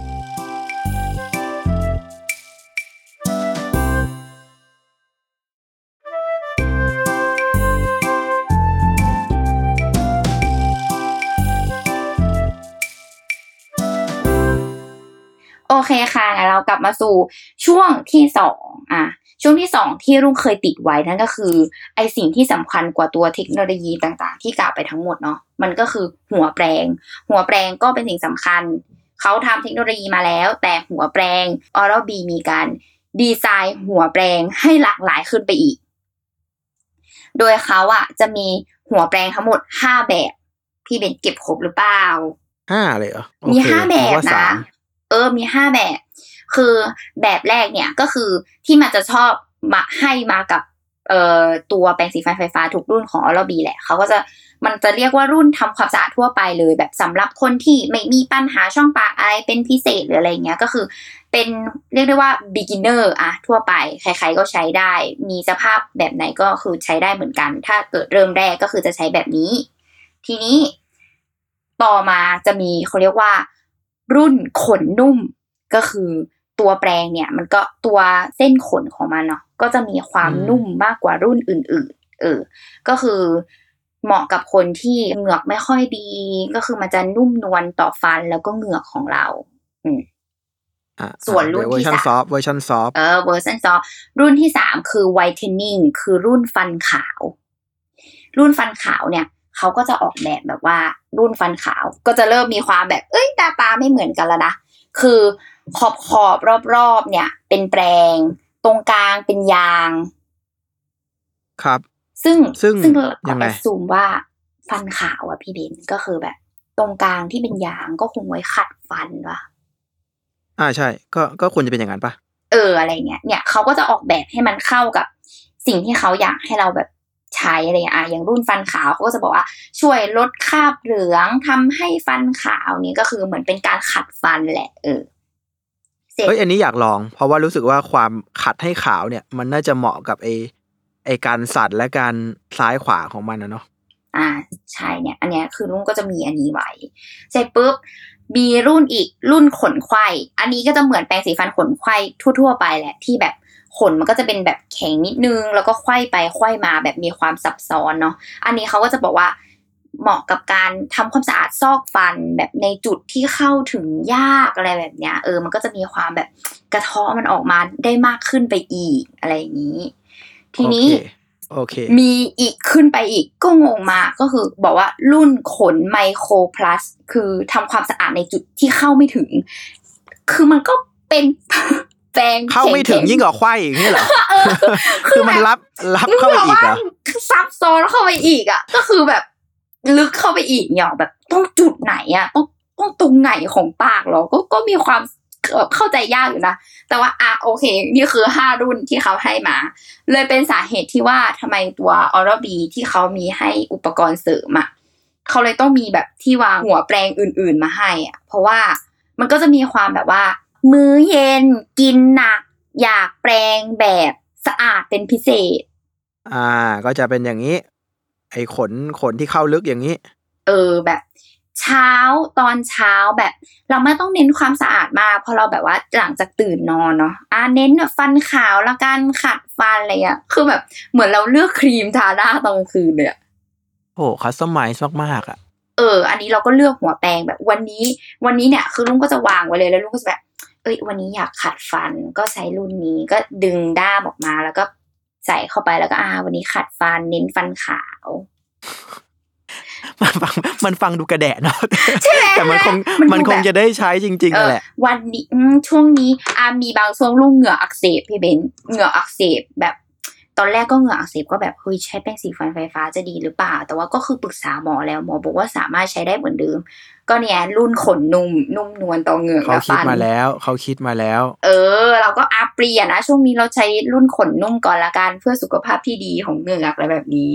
เคค่ะงั้นเรากลับมาสู่ช่วงที่สองอะช่วงที่สองที่รุ่งเคยติดไว้นั่นก็คือ ไอสิ่งที่สำคัญกว่าตัวเทคโนโลยีต่างๆ ที่กล่าวไปทั้งหมดเนาะมันก็คือหัวแปลง หัวแปลงก็เป็นสิ่งสำคัญ เขาทำเทคโนโลยีมาแล้ว แต่หัวแปลง Oral B มีการดีไซน์หัวแปลงให้หลากหลายขึ้นไปอีก โดยเขาอะจะมีหัวแปลงทั้งหมดห้าแบบ พี่เบนเก็บครบหรือเปล่าห้าเลยเหรอโอเคมีห้าแบบนึกว่าสานะม เออมีห้าแบบ คือแบบแรกเนี่ยก็คือที่มันจะชอบมาให้มากับเอ่อตัวแปรงสีฟันไฟฟ้าทุกรุ่นของออ b บีแหละเขาก็จะมันจะเรียกว่ารุ่นทำความสะอาดทั่วไปเลย แบบสำหรับคนที่ไม่มีปัญหาช่องปากอะไรเป็นพิเศษหรืออะไรเงี้ยก็คือเป็นเรียกได้ว่า beginner อะทั่วไป ใครๆก็ใช้ได้ มีสภาพแบบไหนก็คือใช้ได้เหมือนกัน ถ้าเกิดเริ่มแรกก็คือจะใช้แบบนี้ ทีนี้ต่อมาจะมีเขาเรียกว่า รุ่นขนนุ่ม ก็คือตัวแปรงเนี่ย มันก็ตัวเส้นขนของมันเนาะก็จะมีความอืมนุ่มมากกว่ารุ่นอื่น ๆ เออ ก็คือเหมาะกับคนที่เหงือกไม่ค่อยดี ก็คือมันจะนุ่มนวลต่อฟันแล้วก็เหงือกของเรา อืมอะส่วนรุ่นที่เวอที่ร์ชันสาม soft เวอร์ชัน soft เออเวอร์ชันซอรุ่นที่สามคือ whitening คือรุ่นฟันขาว รุ่นฟันขาวเนี่ย เขาก็จะออกแบบแบบว่ารุ่นฟันขาว ก็จะเริ่มมีความแบบ เอ้ยตาตาไม่เหมือนกันแล้วนะ คือขอบขอบรอบรอบๆเนี่ย เป็นแปรงตรงกลางเป็นยาง ครับ ซึ่งซึ่งซึ่งเรายัก็งไงแอดซูมว่าฟันขาวอะพี่เบนก็คือแบบ ตรงกลางที่เป็นยางก็คงไว้ขัดฟันวะอ่าใช่ ก็ก็ควรจะเป็นอย่างนั้นปะเอออะไรเงี้ยเนี่ยเขาก็จะออกแบบให้มันเข้ากับสิ่งที่เขาอยากให้เราแบบ ใช้อะไรเงี้ยอะอย่างรุ่นฟันขาวเขาก็จะบอกว่าช่วยลดคราบเหลืองทำให้ฟันขาวนี่ก็คือเหมือนเป็นการขัดฟันแหละเออเสร็จเฮ้ยอันนี้อยากลอง เพราะว่ารู้สึกว่าความขัดให้ขาวเนี่ย มันน่าจะเหมาะกับไอไอการสัดและการซ้ายขวาของมันนะเนาะอ่าใช่เนี่ย อันเนี้ยคือรุ่นก็จะมีอันนี้ไว้เสร็จปุ๊บมีรุ่นอีกรุ่นขนไขว้อันนี้ก็จะเหมือนแปรงสีฟันขนไขว้ทั่ว ๆ ไปแหละที่แบบ ขนมันก็จะเป็นแบบแข็งนิดนึง แล้วก็ไขว้ไปไขว้มาแบบมีความซับซ้อนเนาะอันนี้เขาก็จะบอกว่าเหมาะกับการทำความสะอาดซอกฟันแบบในจุดที่เข้าถึงยากอะไรแบบเนี้ยเออมันก็จะมีความแบบกระเทาะมันออกมาได้มากขึ้นไปอีกอะไรอย่างนี้ ทีนี้โอเคโอเคมีอีกขึ้นไปอีกก็งงมากก็คือบอกว่ารุ่นขนไมโครพลัสคือทำความสะอาดในจุดที่เข้าไม่ถึง คือมันก็เป็น แปรงเข้าไม่ถึงแข็ๆยิ่งกว่าควายอีกนี่เหรอเออคือมันรับรับเข้าไปอีกเหรอนึว่าซับซ้อนเข้าไปอีกอะ ก็คือแบบลึกเข้าไปอีกเนี่ยแบบต้องจุดไหนอะต้องต้องตรงไหนของปากเหรอก็ก็มีความแบบเข้าใจยากอยู่นะ แต่ว่าอะโอเค นี่คือห้ารุ่นที่เขาให้มา เลยเป็นสาเหตุที่ว่าทำไมตัวออร์บีที่เขามีให้อุปกรณ์เสริมอะเขาเลยต้องมีแบบที่วางหัวแปรงอื่น ๆ มาให้อะเพราะว่ามันก็จะมีความแบบว่า มื้อเย็นกินหนัก อยากแปรงแบบสะอาดเป็นพิเศษ อ่า ก็จะเป็นอย่างนี้ ไอ้ขนขนที่เข้าลึกอย่างนี้ เออแบบ เช้าตอนเช้าแบบ เราไม่ต้องเน้นความสะอาดมากเพราะเราแบบว่าหลังจากตื่นนอนเนาะอ่าเน้นแบบฟันขาวแล้วกันขัดฟันอะไรอะคือแบบเหมือนเราเลือกครีมทาหน้าตอนกลางคืนเลยอะโอ้คัสตอมไมซ์มากๆอะเออ อันนี้เราก็เลือกหัวแปรงแบบวันนี้ วันนี้เนี่ย คือลุงก็จะวางไว้เลยแล้วลุงก็จะแบบเอ้ยวันนี้อยากขัดฟันก็ใช้รุ่นนี้ก็ดึงด้ามออกมาแล้วก็ใส่เข้าไปแล้วก็อ่า วันนี้ขัดฟันเน้นฟันขาวมันฟังมันฟังดูกระแดะเนาะใช่ไหมแต่มันคงมันดูมันคงแบบจะได้ใช้จริงๆเอนั่นอแหละ วันนี้อืมช่วงนี้อามีบางช่วงลุงเหงื่ออักเสบพี่เบนเหงื่ออักเสบแบบ ตอนแรกก็เหงื่ออักเสบก็แบบเฮ้ยใช้แป้งสีฟันไฟฟ้าจะดีหรือเปล่า แต่ว่าก็คือปรึกษาหมอแล้วหมอบอกว่าสามารถใช้ได้เหมือนเดิม ก็เนี่ยรุ่นขนนุ่มนุ่มนวลต่อเหงือกเขาและคิดฟันมาแล้ว เขาคิดมาแล้ว เออ เราก็อัปเปลี่ยนนะช่วงนี้เราใช้รุ่นขนนุ่มก่อนละกันเพื่อสุขภาพที่ดีของเหงือกอะไรแบบนี้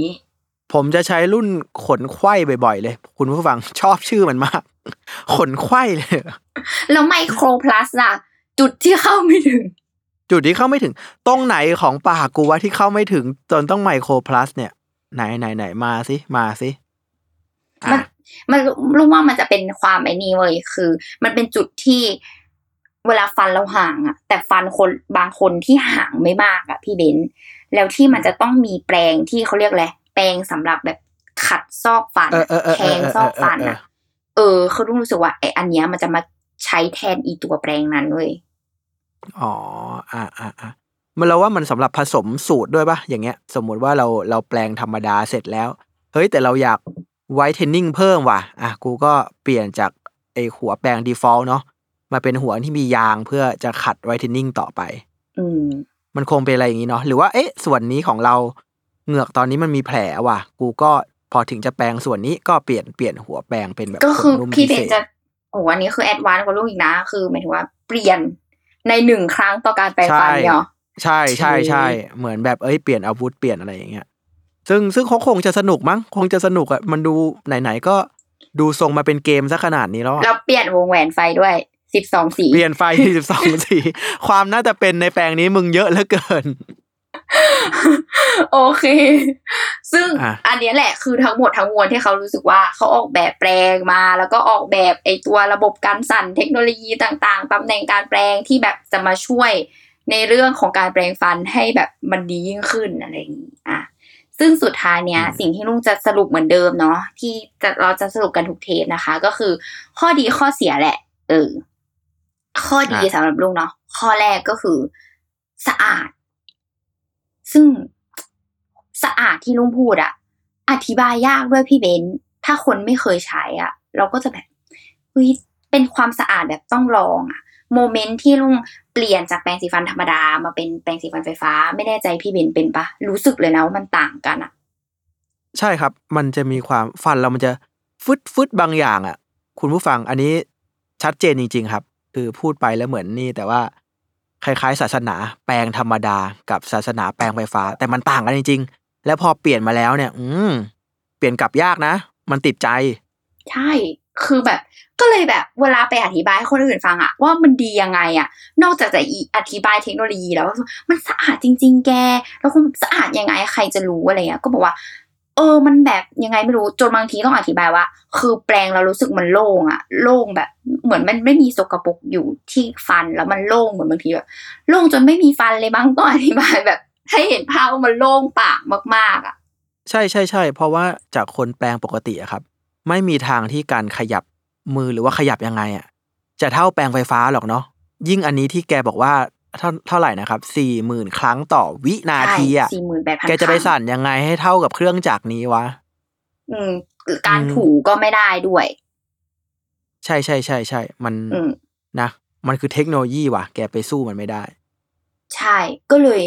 ผมจะใช้รุ่นขนไขว้บ่อยๆ เลย คุณผู้ฟังชอบชื่อมันมาก ขนไขว้เลยแล้วไมโครพลัสล่ะจุดที่เข้าไม่ถึง จุดที่เข้าไม่ถึง ตรงไหนของปากกูว่าที่เข้าไม่ถึงจนต้องไมโครพลัสเนี่ย ไหนไหนไหนมาสิมาสิอะมันมันรู้ว่ามันจะเป็นความไอ้นี่เว้ยคือ มันเป็นจุดที่เวลาฟันเราห่างอะแต่ฟันคนบางคนที่ห่างไม่มากอะพี่เบนซ์แล้วที่มันจะต้องมีแปรงที่เขาเรียกอะไรแปรงสำหรับแบบขัดซอกฟันเออเออเออแทเอองเออซอกฟันเอออะเออ คือรู้สึกว่าไอ้อันเนี้ยมันจะมาใช้แทนอีตัวแปรงนั้นเว้ย อ๋อ อ่าอ่าอ่ามันเราว่ามันสำหรับผสมสูตรด้วยปะอย่างเงี้ย สมมุติว่าเราเราแปรงธรรมดาเสร็จแล้ว เฮ้ย แต่เราอยาก whitening เพิ่มว่ะ อะ กูก็เปลี่ยนจากไอหัวแปลง default เนาะมาเป็นหัวที่มียางเพื่อจะขัด whitening ต่อไป อืมมันคงเป็นอะไรอย่างนี้เนาะหรือว่าเอ๊ะ ส่วนนี้ของเราเหงือกตอนนี้มันมีแผลว่ะ กูก็พอถึงจะแปรงส่วนนี้ก็เปลี่ยนเปลี่ยนหัวแปรงเป็นแบบก็คือขนนุ่มพิเศษพี่เบนจะโอ้อันนี้คือ advance กว่าลุงอีกนะ คือหมายถึงว่าเปลี่ยน ในหนึ่งครั้งต่อการแปลงฟันเนี่ยเหรอใช่ใช่ใช่เหมือนแบบเอ้ยเปลี่ยนอาวุธเปลี่ยนอะไรอย่างเงี้ยซึ่งซึ่งเขาคงจะสนุกมั้งคงจะสนุกอะมันดูไหนๆก็ดูทรงมาเป็นเกมซะขนาดนี้แล้วอะแล้วเปลี่ยนวงแหวนไฟด้วยสิบสองสีเปลี่ยนไฟ12สีความน่าจะเป็นในแปลงนี้มึงเยอะเหลือเกิน โอเค ซึ่งอะอันเนี้ยแหละคือทั้งหมดทั้งมวลที่เขารู้สึกว่าเขาออกแบบแปลงมา แล้วก็ออกแบบไอตัวระบบการสั่นเทคโนโลยีต่าง ๆตำแหน่งการแปลงที่แบบจะมาช่วยในเรื่องของการแปลงฟันให้แบบมันดียิ่งขึ้นอะไรอย่างนี้อะซึ่งสุดท้ายเนี้ยสิ่งที่ลุงจะสรุปเหมือนเดิมเนาะที่จะเราจะสรุปกันทุกเทปนะคะ ก็คือ ข้อดีข้อเสียแหละ เออ ข้อดีอะสำหรับลุงเนาะข้อแรกก็คือ สะอาด ซึ่งสะอาดที่ลุงพูดอะอธิบายยากด้วยพี่เบนซ์ถ้าคนไม่เคยใช้อะเราก็จะแบบเฮ้ยเป็นความสะอาดแบบต้องลองอะโมเมนต์ที่ลุงเปลี่ยนจากแปรงสีฟันธรรมดามาเป็นแปรงสีฟันไฟฟ้า ไม่แน่ใจพี่เบนซ์เป็นปะรู้สึกเลยนะว่ามันต่างกันอะใช่ครับ มันจะมีความฟันเรามันจะฟึดฟึดบางอย่างอะคุณผู้ฟังอันนี้ชัดเจนจริง ๆ ครับ คือพูดไปแล้วเหมือนนี่แต่ว่า คล้ายๆ ศาสนาแปลงธรรมดากับศาสนาแปลงไฟฟ้า แต่มันต่างกันจริงๆ แล้วพอเปลี่ยนมาแล้วเนี่ย อืมเปลี่ยนกลับยากนะ มันติดใจ ใช่ คือแบบ ก็เลยแบบเวลาไปอธิบายให้คนอื่นฟังอะว่ามันดียังไงอะนอกจากจะอธิบายเทคโนโลยีแล้วมันสะอาดจริง ๆ แก แล้วก็สะอาดยังไงใครจะรู้อะไรเงี้ยก็บอกว่า เออ มันแบบยังไงไม่รู้จนบางทีต้องอธิบายว่า คือแปลงเรารู้สึกมันโล่งอะโล่งแบบ เหมือนมันไม่มีสกปรกอยู่ที่ฟันแล้วมันโล่งเหมือนบางทีแบบโล่งจนไม่มีฟันเลยบ้างต้องอธิบายแบบ ให้เห็นภาพว่ามันโล่งปากมากๆอะใช่ใช่ใช่เพราะว่าจากคนแปลงปกติอะครับ ไม่มีทางที่การขยับมือหรือว่าขยับยังไงอะจะเท่าแปลงไฟฟ้าหรอกเนาะยิ่งอันนี้ที่แกบอกว่า เท่าเท่าไหร่นะครับสี่หมื่นครั้งต่อวินาทีอะสี่หมื่นแปดพันแกจะไปสั่นยังไงให้เท่ากับเครื่องจักรนี้วะ อืมการอืมถูก็ไม่ได้ด้วย ใช่ใช่ใช่ใช่มันอืมนะมันคือเทคโนโลยีว่ะ แกไปสู้มันไม่ได้ ใช่ก็เลย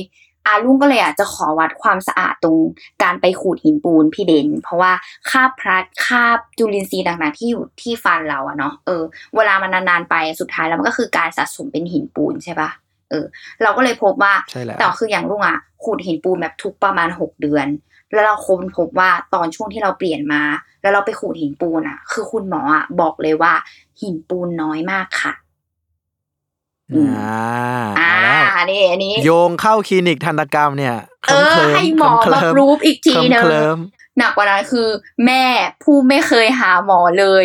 อาลุงก็เลยอะจะขอวัดความสะอาดตรงการไปขูดหินปูนพี่เบนเพราะว่าคราบพลัดคราบจุลินทรีย์ต่างๆที่อยู่ที่ฟันเราอะเนาะเออเวลามันนานๆไปสุดท้ายแล้วมันก็คือการสะสมเป็นหินปูนใช่ปะ เออ เราก็เลยพบว่าใช่แล้วแต่คืออย่างลุงอะขูดหินปูนแบบทุกประมาณหกเดือน แล้วเราค้นพบว่าตอนช่วงที่เราเปลี่ยนมา แล้วเราไปขูดหินปูนอะ คือคุณหมออะบอกเลยว่า หินปูนน้อยมากค่ะอืมอ่าอ่าเอาแล้วนี่อันนี้ โยงเข้าคลินิกทันตกรรมเนี่ยเออเคลมให้หมอมา proof อีกทีเคลมนึงเคลมหนักกว่านั้นคือ แม่ผู้ไม่เคยหาหมอเลย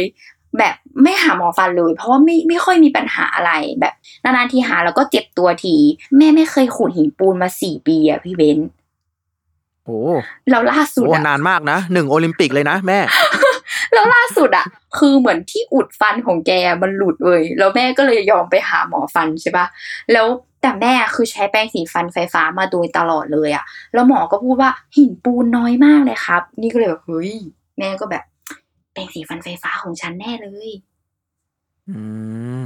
แบบไม่หาหมอฟันเลย เพราะว่าไม่ไม่ค่อยมีปัญหาอะไรแบบนานๆทีหาแล้วก็เจ็บตัวที แม่ไม่เคยขูดหินปูนมาสี่ปีอะพี่เบนซ์โอ้แล้วล่าสุดโหอะนานมากนะหนึ่งโอลิมปิกเลยนะแม่แล้วล่าสุดอะคือเหมือนที่อุดฟันของแกมันหลุดเลยแล้วแม่ก็เลยยอมไปหาหมอฟันใช่ปะแล้วแต่แม่คือใช้แปรงสีฟันไฟฟ้ามาโดยตลอดเลยอะแล้วหมอก็พูดว่าหินปูนน้อยมากเลยครับ นี่ก็เลยแบบเฮ้ยแม่ก็แบบ แปรงสีฟันไฟฟ้าของฉันแน่เลย อืม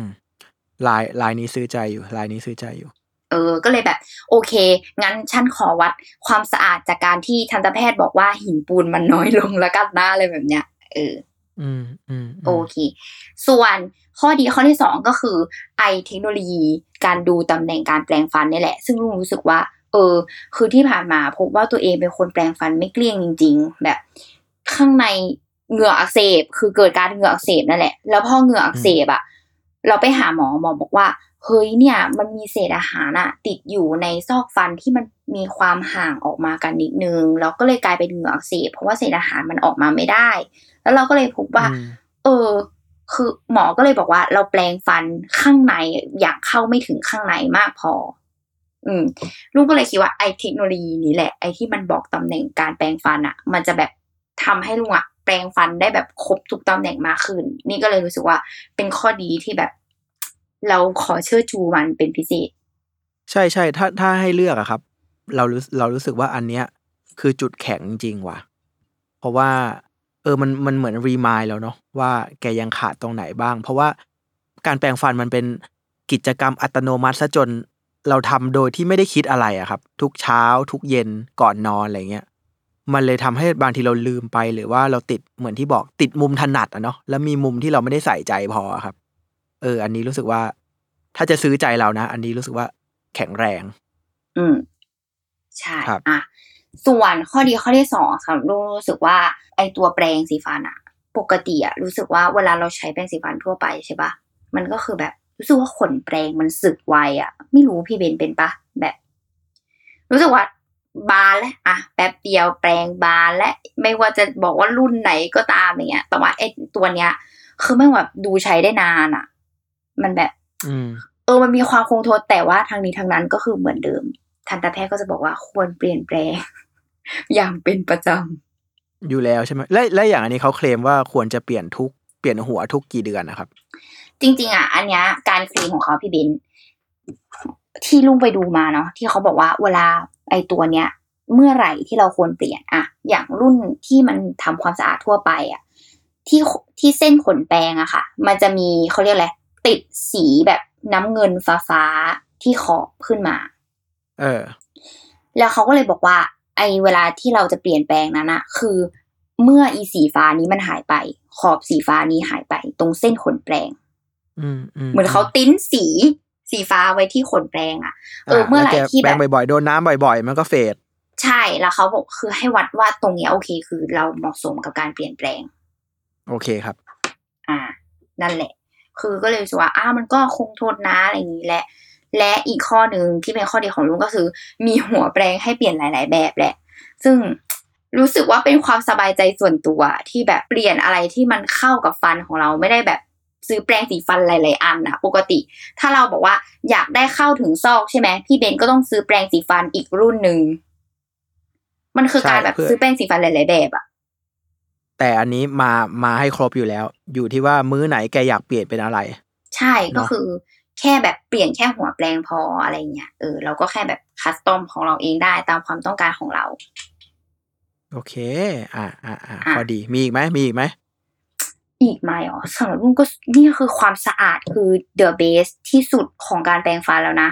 ลายลายนี้ซื้อใจอยู่ ลายนี้ซื้อใจอยู่ เออ ก็เลยแบบ โอเค งั้นฉันขอวัดความสะอาดจากการที่ทันตแพทย์บอกว่าหินปูนมันน้อยลงแล้วกันนะอะไรแบบเนี้ย เออ อืมอืมมโอเค ส่วนข้อดีข้อที่สองก็คือไอเทคโนโลยีการดูตำแหน่งการแปลงฟันนี่แหละ ซึ่งลุงรู้สึกว่า เออ คือที่ผ่านมาพบว่าตัวเองเป็นคนแปลงฟันไม่เกลี้ยงจริง ๆ แบบข้างใน เหงื่ออักเสบ คือเกิดการเหงื่ออักเสบนั่นแหละ แล้วพอเหงื่ออักเสบอะเราไปหาหมอหมอบอกว่าเฮ้ยเนี่ยมันมีเศษอาหารอะติดอยู่ในซอกฟันที่มันมีความห่างออกมากันนิดนึงแล้วก็เลยกลายเป็นเหงื่ออักเสบเพราะว่าเศษอาหารมันออกมาไม่ได้ แล้วเราก็เลยพบว่าอืมเออ คือหมอก็เลยบอกว่า เราแปลงฟันข้างในอยากเข้าไม่ถึงข้างในมากพอ อืมลูกก็เลยคิดว่าไอ้เทคโนโลยีนี้แหละไอ้ที่มันบอกตำแหน่งการแปลงฟันอะมันจะแบบทำให้ลุงอะ แปลงฟันได้แบบครบทุกตำแหน่งมากขึ้น นี่ก็เลยรู้สึกว่าเป็นข้อดีที่แบบ เราขอเชื่อชูมันเป็นพิเศษ ใช่ใช่ถ้าถ้าให้เลือกอะครับ เรารู้เรารู้สึกว่าอันเนี้ยคือจุดแข็งจริงว่ะ เพราะว่า เออมันมันเหมือนรีมายแล้วเนาะว่าแกยังขาดตรงไหนบ้าง เพราะว่าการแปรงฟันมันเป็นกิจกรรมอัตโนมัติซะจนเราทำโดยที่ไม่ได้คิดอะไรอะครับ ทุกเช้าทุกเย็นก่อนนอนอะไรเงี้ย มันเลยทำให้บางทีเราลืมไปหรือว่าเราติดเหมือนที่บอกติดมุมถนัดอะเนาะแล้วมีมุมที่เราไม่ได้ใส่ใจพอครับ เออ อันนี้รู้สึกว่า ถ้าจะซื้อใจเรานะ อันนี้รู้สึกว่าแข็งแรง อืมใช่ครับอะส่วนข้อดีข้อที่สองค่ะลูกรู้สึกว่าไอตัวแปรงสีฟันอะปกติอะรู้สึกว่าเวลาเราใช้แปรงสีฟันทั่วไปใช่ปะมันก็คือแบบรู้สึกว่าขนแปรงมันสึกไวอะไม่รู้พี่เบนเป็นปะแบบ รู้สึกว่า บานแล้วอะแป๊บเดียวแปรงบานและไม่ว่าจะบอกว่ารุ่นไหนก็ตามอย่างเงี้ย แต่ว่าไอตัวเนี้ย คือไม่งแบบดูใช้ได้นานอะมันแบบอืมเออมันมีความคงทนแต่ว่าทางนี้ทางนั้นก็คือเหมือนเดิม ทันตแพทย์ก็จะบอกว่าควรเปลี่ยนแปลง อย่างเป็นประจอยู่แล้วใช่ไหมและและอย่างอันนี้เขาเคลมว่าควรจะเปลี่ยนทุกเปลี่ยนหัวทุกกี่เดือนนะครับำจริง ๆ อะ อันเนี้ยการคลีนของเขาพี่เบนที่ลุงไปดูมาเนาะที่เขาบอกว่าเวลา ไอตัวเนี้ยเมื่อไหร่ที่เราควรเปลี่ยนอะอย่างรุ่นที่มันทำความสะอาดทั่วไปอะที่ที่เส้นขนแปรงอะค่ะ มันจะมีเขาเรียกอะไรติดสีแบบน้ำเงินฟ้าฟ้าๆที่ขอบขึ้นมา เออ แล้วเขาก็เลยบอกว่า ไอเวลาที่เราจะเปลี่ยนแปลงนั้นอะคือเมื่ออีสีฟ้านี้มันหายไป ขอบสีฟ้านี้หายไป ตรงเส้นขนแปลงอืมอืมเหมือนเขาติ้นสี สีฟ้าไว้ที่ขนแปลงอะเออเมื่อไหร่แล้วแกที่แปรแบบงบ่อยๆโดนน้ำบ่อย ๆ มันก็เฟดใช่แล้วเขาบอกคือให้วัดว่าตรงเนี้ยโอเค คือเราเหมาะสมกับการเปลี่ยนแปลง โอเคครับ อ่า นั่นแหละ คือก็เลยรู้สึกว่าอ้ามันก็คงทนนะอะไรอย่างนี้แหละ และอีกข้อหนึ่งที่เป็นข้อดีของลุงก็คือ มีหัวแปลงให้เปลี่ยนหลาย ๆ แบบแหละ ซึ่งรู้สึกว่าเป็นความสบายใจส่วนตัวที่แบบเปลี่ยนอะไรที่มันเข้ากับฟันของเราไม่ได้แบบ ซื้อแปรงสีฟันหลาย ๆ อันนะปกติ ถ้าเราบอกว่าอยากได้เข้าถึงซอกใช่ไหมพี่เบนก็ต้องซื้อแปรงสีฟันอีกรุ่นหนึ่งมันคือการใช่แบบเพื่อซื้อแปรงสีฟันหลาย ๆ แบบอะแต่อันนี้มามาให้ครบอยู่แล้ว อยู่ที่ว่ามื้อไหนแกอยากเปลี่ยนเป็นอะไร ใช่ก็เนอะคือ แค่แบบเปลี่ยนแค่หัวแปลงพออะไรเงี้ยเออเราก็แค่แบบคัสตอมของเราเองได้ตามความต้องการของเรา โอเค อ่าอ่าอ่าอะพอดีมีอีกไหมมีอีกไหม อีกไหมอ๋อสำหรับลุงก็นี่คือความสะอาดคือ the best ที่สุดของการแปรงฟันแล้วนะ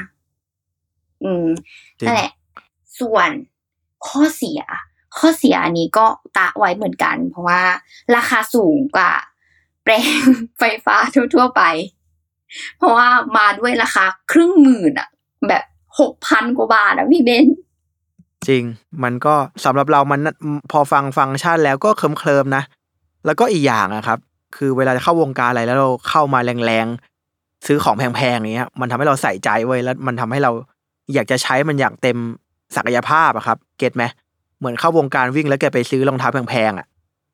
อืมจริงนั่นแหละ ส่วนข้อเสีย ข้อเสียอันนี้ก็ตะไว้เหมือนกัน เพราะว่า ราคาสูงกว่า แปรงไฟฟ้าทั่วๆไป เพราะว่ามาด้วยราคาครึ่งหมื่นอะแบบหกพันกว่าบาทอะพี่เบนจริง มันก็สำหรับเรามันพอฟังฟังก์ชันแล้วก็เคลิมเคลิมๆนะ แล้วก็อีกอย่างอะครับ คือเวลาจะเข้าวงการอะไรแล้วเราเข้ามาแรงๆซื้อของแพงๆอย่างเงี้ย มันทำให้เราใส่ใจไว้ยแล้วมันทำให้เราอยากจะใช้มันอย่างเต็มศักยภาพอะครับ เก็ตไหมเหมือนเข้าวงการวิ่งแล้วแกไปซื้อรองเท้าแพงๆอะ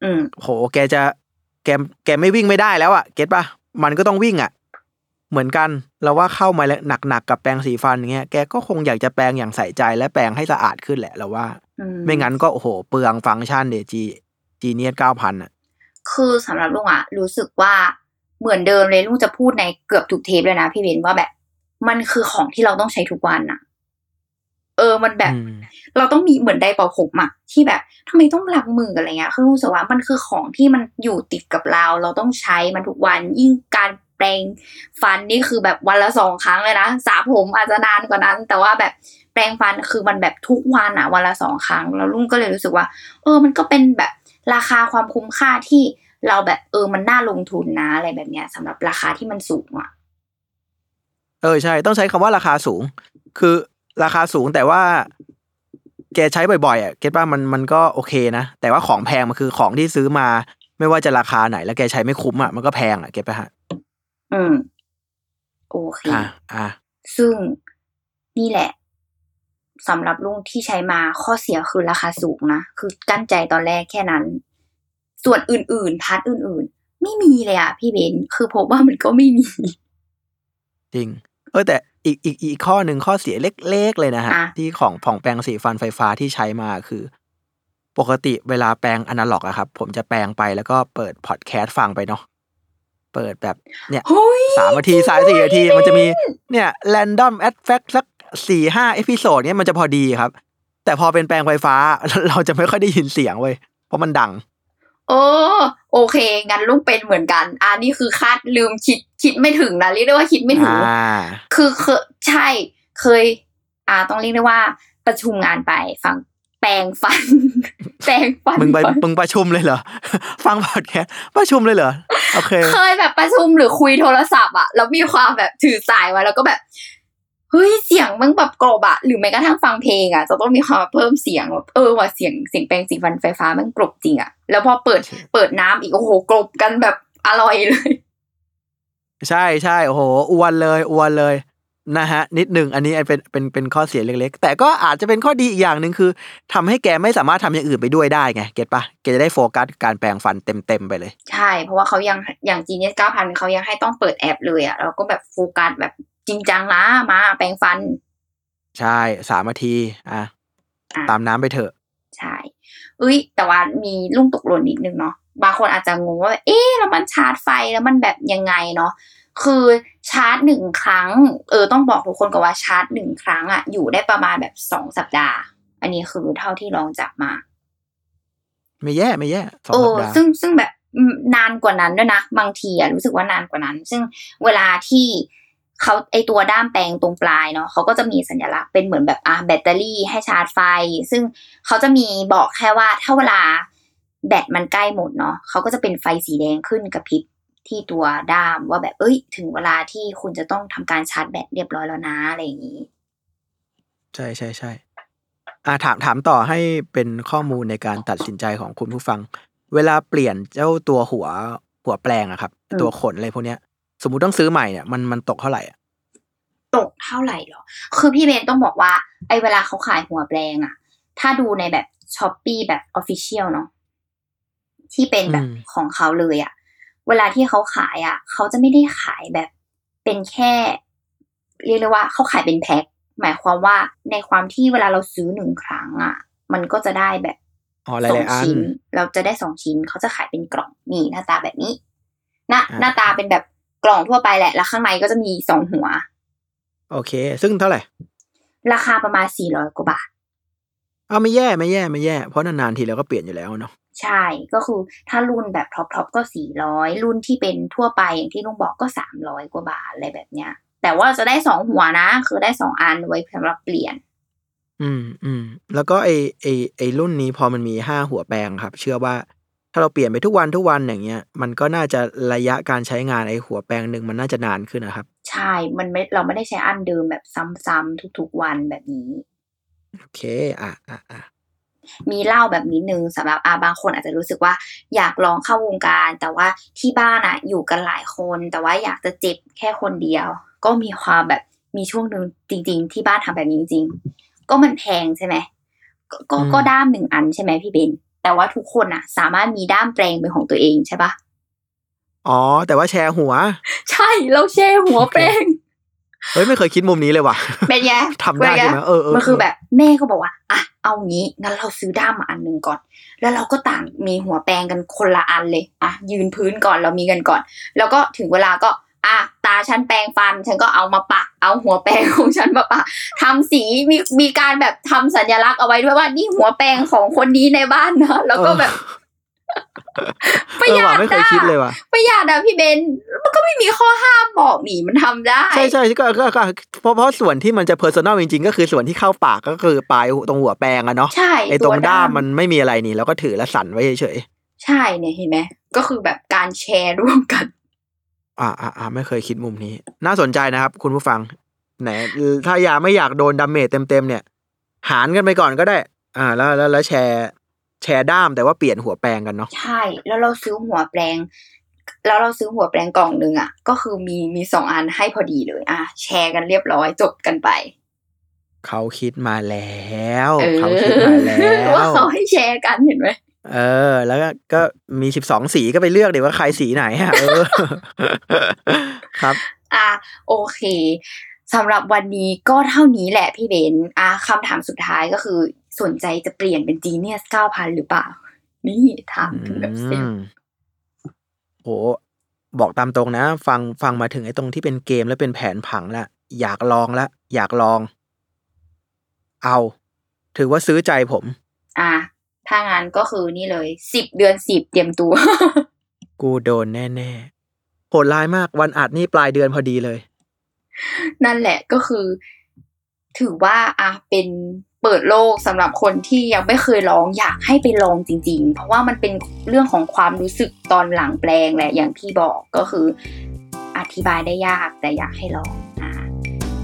อืมโห แกจะแกแกไม่วิ่งไม่ได้แล้วอะเก็ตปะมันก็ต้องวิ่งอะเหมือนกันเราว่าเข้ามาแล้วหนักๆกับแปรงสีฟันอย่างเงี้ย แกก็คงอยากจะแปรงอย่างใส่ใจและแปรงให้สะอาดขึ้นแหละเราว่าอืมไม่งั้นก็โอ้โห เปลืองฟังก์ชันเดจีจีเนียเก้าพันอะ คือสำหรับลุงอะรู้สึกว่าเหมือนเดิมเลยลุงจะพูดในเกือบทุกเทปเลยนะพี่เบนว่าแบบ มันคือของที่เราต้องใช้ทุกวันอะเออ มันแบบอืมเราต้องมีเหมือนไดร์เป่าผมอะที่แบบทำไมต้องล้างมืออะไรเงี้ย คือรู้สึกว่ามันคือของที่มันอยู่ติดกับเรา เราต้องใช้มันทุกวัน ยิ่งการแปรงฟันนี่คือแบบวันละสองครั้งเลยนะสระผมอาจจะนานกว่านั้น แต่ว่าแบบแปรงฟันคือมันแบบทุกวันอะวันละสองครั้ง แล้วลุงก็เลยรู้สึกว่า เออ มันก็เป็นแบบราคาความคุ้มค่าที่ เราแบบเออมันน่าลงทุนนะอะไรแบบเนี้ยสำหรับราคาที่มันสูงอะ เออใช่ ต้องใช้คำว่าราคาสูง คือราคาสูงแต่ว่าแกใช้บ่อยๆอะเก็ตป่ะมันมันก็โอเคนะ แต่ว่าของแพงมันคือของที่ซื้อมา ไม่ว่าจะราคาไหน แล้วแกใช้ไม่คุ้มอะมันก็แพงอะเก็ตป่ะฮะอืมโอเคอ่าอ่าซึ่งนี่แหละสำหรับลุงที่ใช้มาข้อเสียคือราคาสูงนะ คือกลั้นใจตอนแรกแค่นั้น ส่วนอื่นๆ part อื่น ๆ ไม่มีเลยอะพี่เบนคือพบว่ามันก็ไม่มี จริง เออแต่อีกอีกอีกข้อหนึ่งข้อเสียเล็กๆเลยนะฮะอะที่ของผ่องแปรงสีฟันไฟฟ้าที่ใช้มาคือ ปกติเวลาแปรงอนาล็อกอะครับ ผมจะแปรงไปแล้วก็เปิดพอดแคสต์ฟังไปเนาะเปิดแบบเนี่ยเฮ้ยสามนาทีสายสี่นาที มันจะมีเนี่ยแรนดอมแอดแฟกสักสี่ห้าเอพิโซดเนี่ยมันจะพอดีครับ แต่พอเป็นแปลงไฟฟ้าเราจะไม่ค่อยได้ยินเสียงเว้ยเพราะมันดัง โอ้โอเค งั้นลุงเป็นเหมือนกัน อ่านี่คือคาดลืมคิดคิดไม่ถึงนะเรียกได้ว่าคิดไม่ถึงอ่าคือเคยใช่เคย อ่า ต้องเรียกได้ว่าประชุมงานไปฟังแปลงฟัน แปลงฟันมึงไปก่อนมึงประชุมเลยเหรอ ฟังพอดแคสต์ประชุมเลยเหรอโอเค เคยแบบประชุมหรือคุยโทรศัพท์อะแล้วมีความแบบถือสายไว้แล้วก็แบบ เฮ้ยเสียงมันแบบกรบอะหรือแม้กระทั่งฟังเพลงอะจะต้องมีความเพิ่มเสียงแบบเออว่าเสียงเสียงแปลงสีฟันไฟฟ้ามันกรบจริงอะแล้วพอเปิดใช่เปิดน้ำอีกโอ้โหกรบกันแบบอร่อยเลย ใช่ใช่โอ้โหอวนเลยอวนเลยนะฮะนิดหนึ่งอันนี้เป็นเป็นเป็นข้อเสียเล็ก ๆ แต่ก็อาจจะเป็นข้อดีอีกอย่างหนึ่งคือทำให้แกไม่สามารถทำอย่างอื่นไปด้วยได้ไง get ปะแกจะได้โฟกัสการแปรงฟันเต็มๆไปเลย ใช่ เพราะว่าเขายังอย่าง Genius เก้าพันเขายังให้ต้องเปิดแอปเลยอะแล้วก็แบบโฟกัสแบบ จริงจังนะมาแปรงฟัน ใช่สามนาทีอะอะ ตามน้ำไปเถอะ ใช่เอ้ย แต่ว่ามีลุงตกหล่นนิดนึงเนาะบางคนอาจจะงงว่า เอ๊ะแล้วมันชาร์จไฟแล้วมันแบบยังไงเนาะคือชาร์จหนึ่งครั้ง เออ ต้องบอกทุกคนก่อนว่าชาร์จหนึ่งครั้งอะอยู่ได้ประมาณแบบสองสัปดาห์ อันนี้คือเท่าที่ลองจับมา ไม่แย่ไม่แย่สองโอ้สัปดาห์ซึ่งซึ่งแบบอืมนานกว่านั้นด้วยนะ บางทีอะรู้สึกว่านานกว่านั้น ซึ่งเวลาที่ เขาไอตัวด้ามแปลงตรงปลายเนาะเขาก็จะมีสัญลักษณ์เป็นเหมือนแบบอะแบตเตอรี่ให้ชาร์จไฟ ซึ่งเขาจะมีบอกแค่ว่าถ้าเวลาแบตมันใกล้หมดเนาะเขาก็จะเป็นไฟสีแดงขึ้นกระพริบที่ตัวด้ามว่าแบบเอ้ย ถึงเวลาที่คุณจะต้องทำการชาร์จแบตเรียบร้อยแล้วนะอะไรอย่างนี้ ใช่ใช่ใช่อ่าถามถามต่อให้เป็นข้อมูลในการตัดสินใจของคุณผู้ฟัง เวลาเปลี่ยนเจ้าตัวหัวหัวแปรงอะครับอืมตัวขนอะไรพวกเนี้ย สมมุติต้องซื้อใหม่เนี่ยมันมันตกเท่าไหร่อะตกเท่าไหร่หรอ คือพี่เบนต้องบอกว่า ไอ้เวลาเขาขายหัวแปรงอะถ้าดูในแบบ Shopee แบบ official เนาะที่เป็นแบบของเขาเลยอะเวลาที่เขาขายอะเขาจะไม่ได้ขายแบบเป็นแค่ เรียกเลยว่าเขาขายเป็นแพ็คหมายความว่าในความที่เวลาเราซื้อหนึ่งครั้งอะมันก็จะได้แบบอ๋อหลาสองยๆอันชิ้น เราจะได้สองชิ้น เขาจะขายเป็นกล่องนี่หน้าตาแบบนี้ หน้าอ่าหน้าตาเป็นแบบ กล่องทั่วไปแหละ แล้วข้างในก็จะมีสองหัว โอเค ซึ่งเท่าไหร่ ราคาประมาณสี่ร้อยกว่าบาทอ้าวไม่แย่ไม่แย่ไม่แย่ เพราะนานๆทีเราก็เปลี่ยนอยู่แล้วเนาะใช่ก็คือถ้ารุ่นแบบท็อปทอปก็สี่ร้อยรุ่นที่เป็นทั่วไปอย่างที่ลุงบอกก็สามร้อยกว่าบาทอะไรแบบเนี้ย แต่ว่าจะได้สองหัวนะ คือได้สองอันไว้สำหรับเปลี่ยน อืมอืมแล้วก็ไอไอไอรุ่นนี้พอมันมีห้าหัวแปลงครับ เชื่อว่า ถ้าเราเปลี่ยนไปทุกวันทุกวันอย่างเงี้ย มันก็น่าจะระยะการใช้งานไอหัวแปลงหนึ่งมันน่าจะนานขึ้นนะครับ ใช่ มันไม่ เราไม่ได้ใช้อันเดิมแบบซ้ำๆทุกๆวันแบบนี้ โอเค อะอะอะมีเล่าแบบนิดนึงสำหรับอาบางคนอาจจะรู้สึกว่าอยากลองเข้าวงการ แต่ว่าที่บ้านอะอยู่กันหลายคน แต่ว่าอยากจะเจ็บแค่คนเดียว ก็มีความแบบมีช่วงหนึ่งจริง ๆ ที่บ้านทำแบบนี้จริง ๆ ก็มันแพงใช่ไหมก็ก็ก็ด้ามหนึ่งอันใช่ไหมพี่เบน แต่ว่าทุกคนอะสามารถมีด้ามแปลงเป็นของตัวเองใช่ปะอ๋อ แต่ว่าแชร์หัว ใช่เราแช่หัวแปลงเฮ้ยไม่เคยคิดมุมนี้เลยว่ะเป็นไงทำได้ใช่ไหมเออเออมันคือแบบแม่ก็บอกว่าอะเอางี้งั้นเราซื้อด้ามมาอันหนึ่งก่อน แล้วเราก็ต่างมีหัวแปรงกันคนละอันเลยอะยืนพื้นก่อนเรามีกันก่อน แล้วก็ถึงเวลาก็ อะตาฉันแปรงฟัน ฉันก็เอามาปักเอาหัวแปรงของฉันมาปักทำสีมีมีการแบบทำสัญลักษณ์เอาไว้ด้วยว่านี่หัวแปรงของคนนี้ในบ้านนะแล้วก็แบบประเอหอยัว่ะดไม่เคยอะคิดเลยว่ะประหยัดอะพี่เบนมันก็ไม่มีข้อห้ามบอกนี่มันทำได้ ใช่ใช่ก็ก็ก็เพราะเพราะส่วนที่มันจะ personal จริงๆ ก็คือส่วนที่เข้าปากก็คือปลายตรงหัวแปรงอะเนาะใช่ไอตรงด้ามมันไม่มีอะไรนี่แล้วก็ถือและสั่นไว้เฉยใช่เนี่ยเห็นไหมก็คือแบบการแชร์ร่วมกันๆ อ่าอ่าอ่าไม่เคยคิดมุมนี้ น่าสนใจนะครับ คุณผู้ฟังไหนถ้าอยากไม่อยากโดน damage เต็มๆเนี่ย หารกันไปก่อนก็ได้ อ่า แล้วแล้วแล้วแชร์แชร์ด้ามแต่ว่าเปลี่ยนหัวแปรงกันเนาะใช่ แล้วเราซื้อหัวแปลง แล้วเราซื้อหัวแปลงกล่องหนึ่งอะ ก็คือมีมีสองอันให้พอดีเลย อะ แชร์กันเรียบร้อยจบกันไป เขาคิดมาแล้วเออเขาคิดมาแล้ว่าวเขาให้แชร์กันเห็นไหม เออ แล้วก็ก็มีสิบสองสีก็ไปเลือกดิว่าใครสีไหนอะเออครับ อะโอเคสำหรับวันนี้ก็เท่านี้แหละพี่เบนอะคำถามสุดท้ายก็คือ สนใจจะเปลี่ยนเป็นจีเนียสเก้าพันหรือเปล่า นี่ถามถึงแบบเซลอืล์มโหบอกตามตรงนะ ฟังฟังมาถึงไอ้ตรงที่เป็นเกมแล้วเป็นแผนผังละอยากลองละอยากลอง เอา ถือว่าซื้อใจผม อะ ถ้างั้นก็คือนี่เลยสิบเดือนสิบเตรียมตัว กูโดนแน่ๆโหดร้ายมากวันอัดนี่ปลายเดือนพอดีเลย นั่นแหละก็คือ ถือว่าอะเป็นเปิดโลกสำหรับคนที่ยังไม่เคยลองอยากให้ไปลองจริง ๆ เพราะว่ามันเป็นเรื่องของความรู้สึกตอนหลังแปลงแหละอย่างที่บอกก็คือ อธิบายได้ยากแต่อยากให้ลองอะ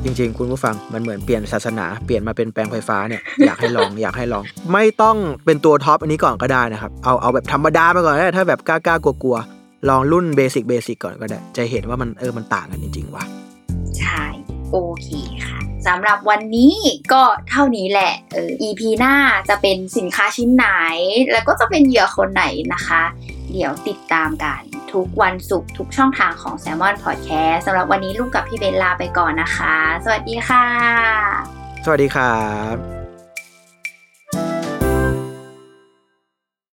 จริงๆ คุณผู้ฟังมันเหมือนเปลี่ยนศาสนาเปลี่ยนมาเป็นแปลงไฟฟ้าเนี่ยอยากให้ลองอยากให้ลอง ไม่ต้องเป็นตัวท็อปอันนี้ก่อนก็ได้นะครับ เอาเอาแบบธรรมดาไปก่อนก็ได้ถ้าแบบกล้าๆกลัวๆลองรุ่น basic basic ก่อนก็ได้ จะเห็นว่ามันเออมันต่างกันจริงๆว่ะใช่โอเคค่ะสำหรับวันนี้ก็เท่านี้แหละเออ EP หน้าจะเป็นสินค้าชิ้นไหน แล้วก็จะเป็นเหยื่อคนไหนนะคะ เดี๋ยวติดตามกัน ทุกวันศุกร์ทุกช่องทางของ Salmon Podcast สำหรับวันนี้ลุงกับพี่เบนลาไปก่อนนะคะ สวัสดีค่ะ สวัสดีครับ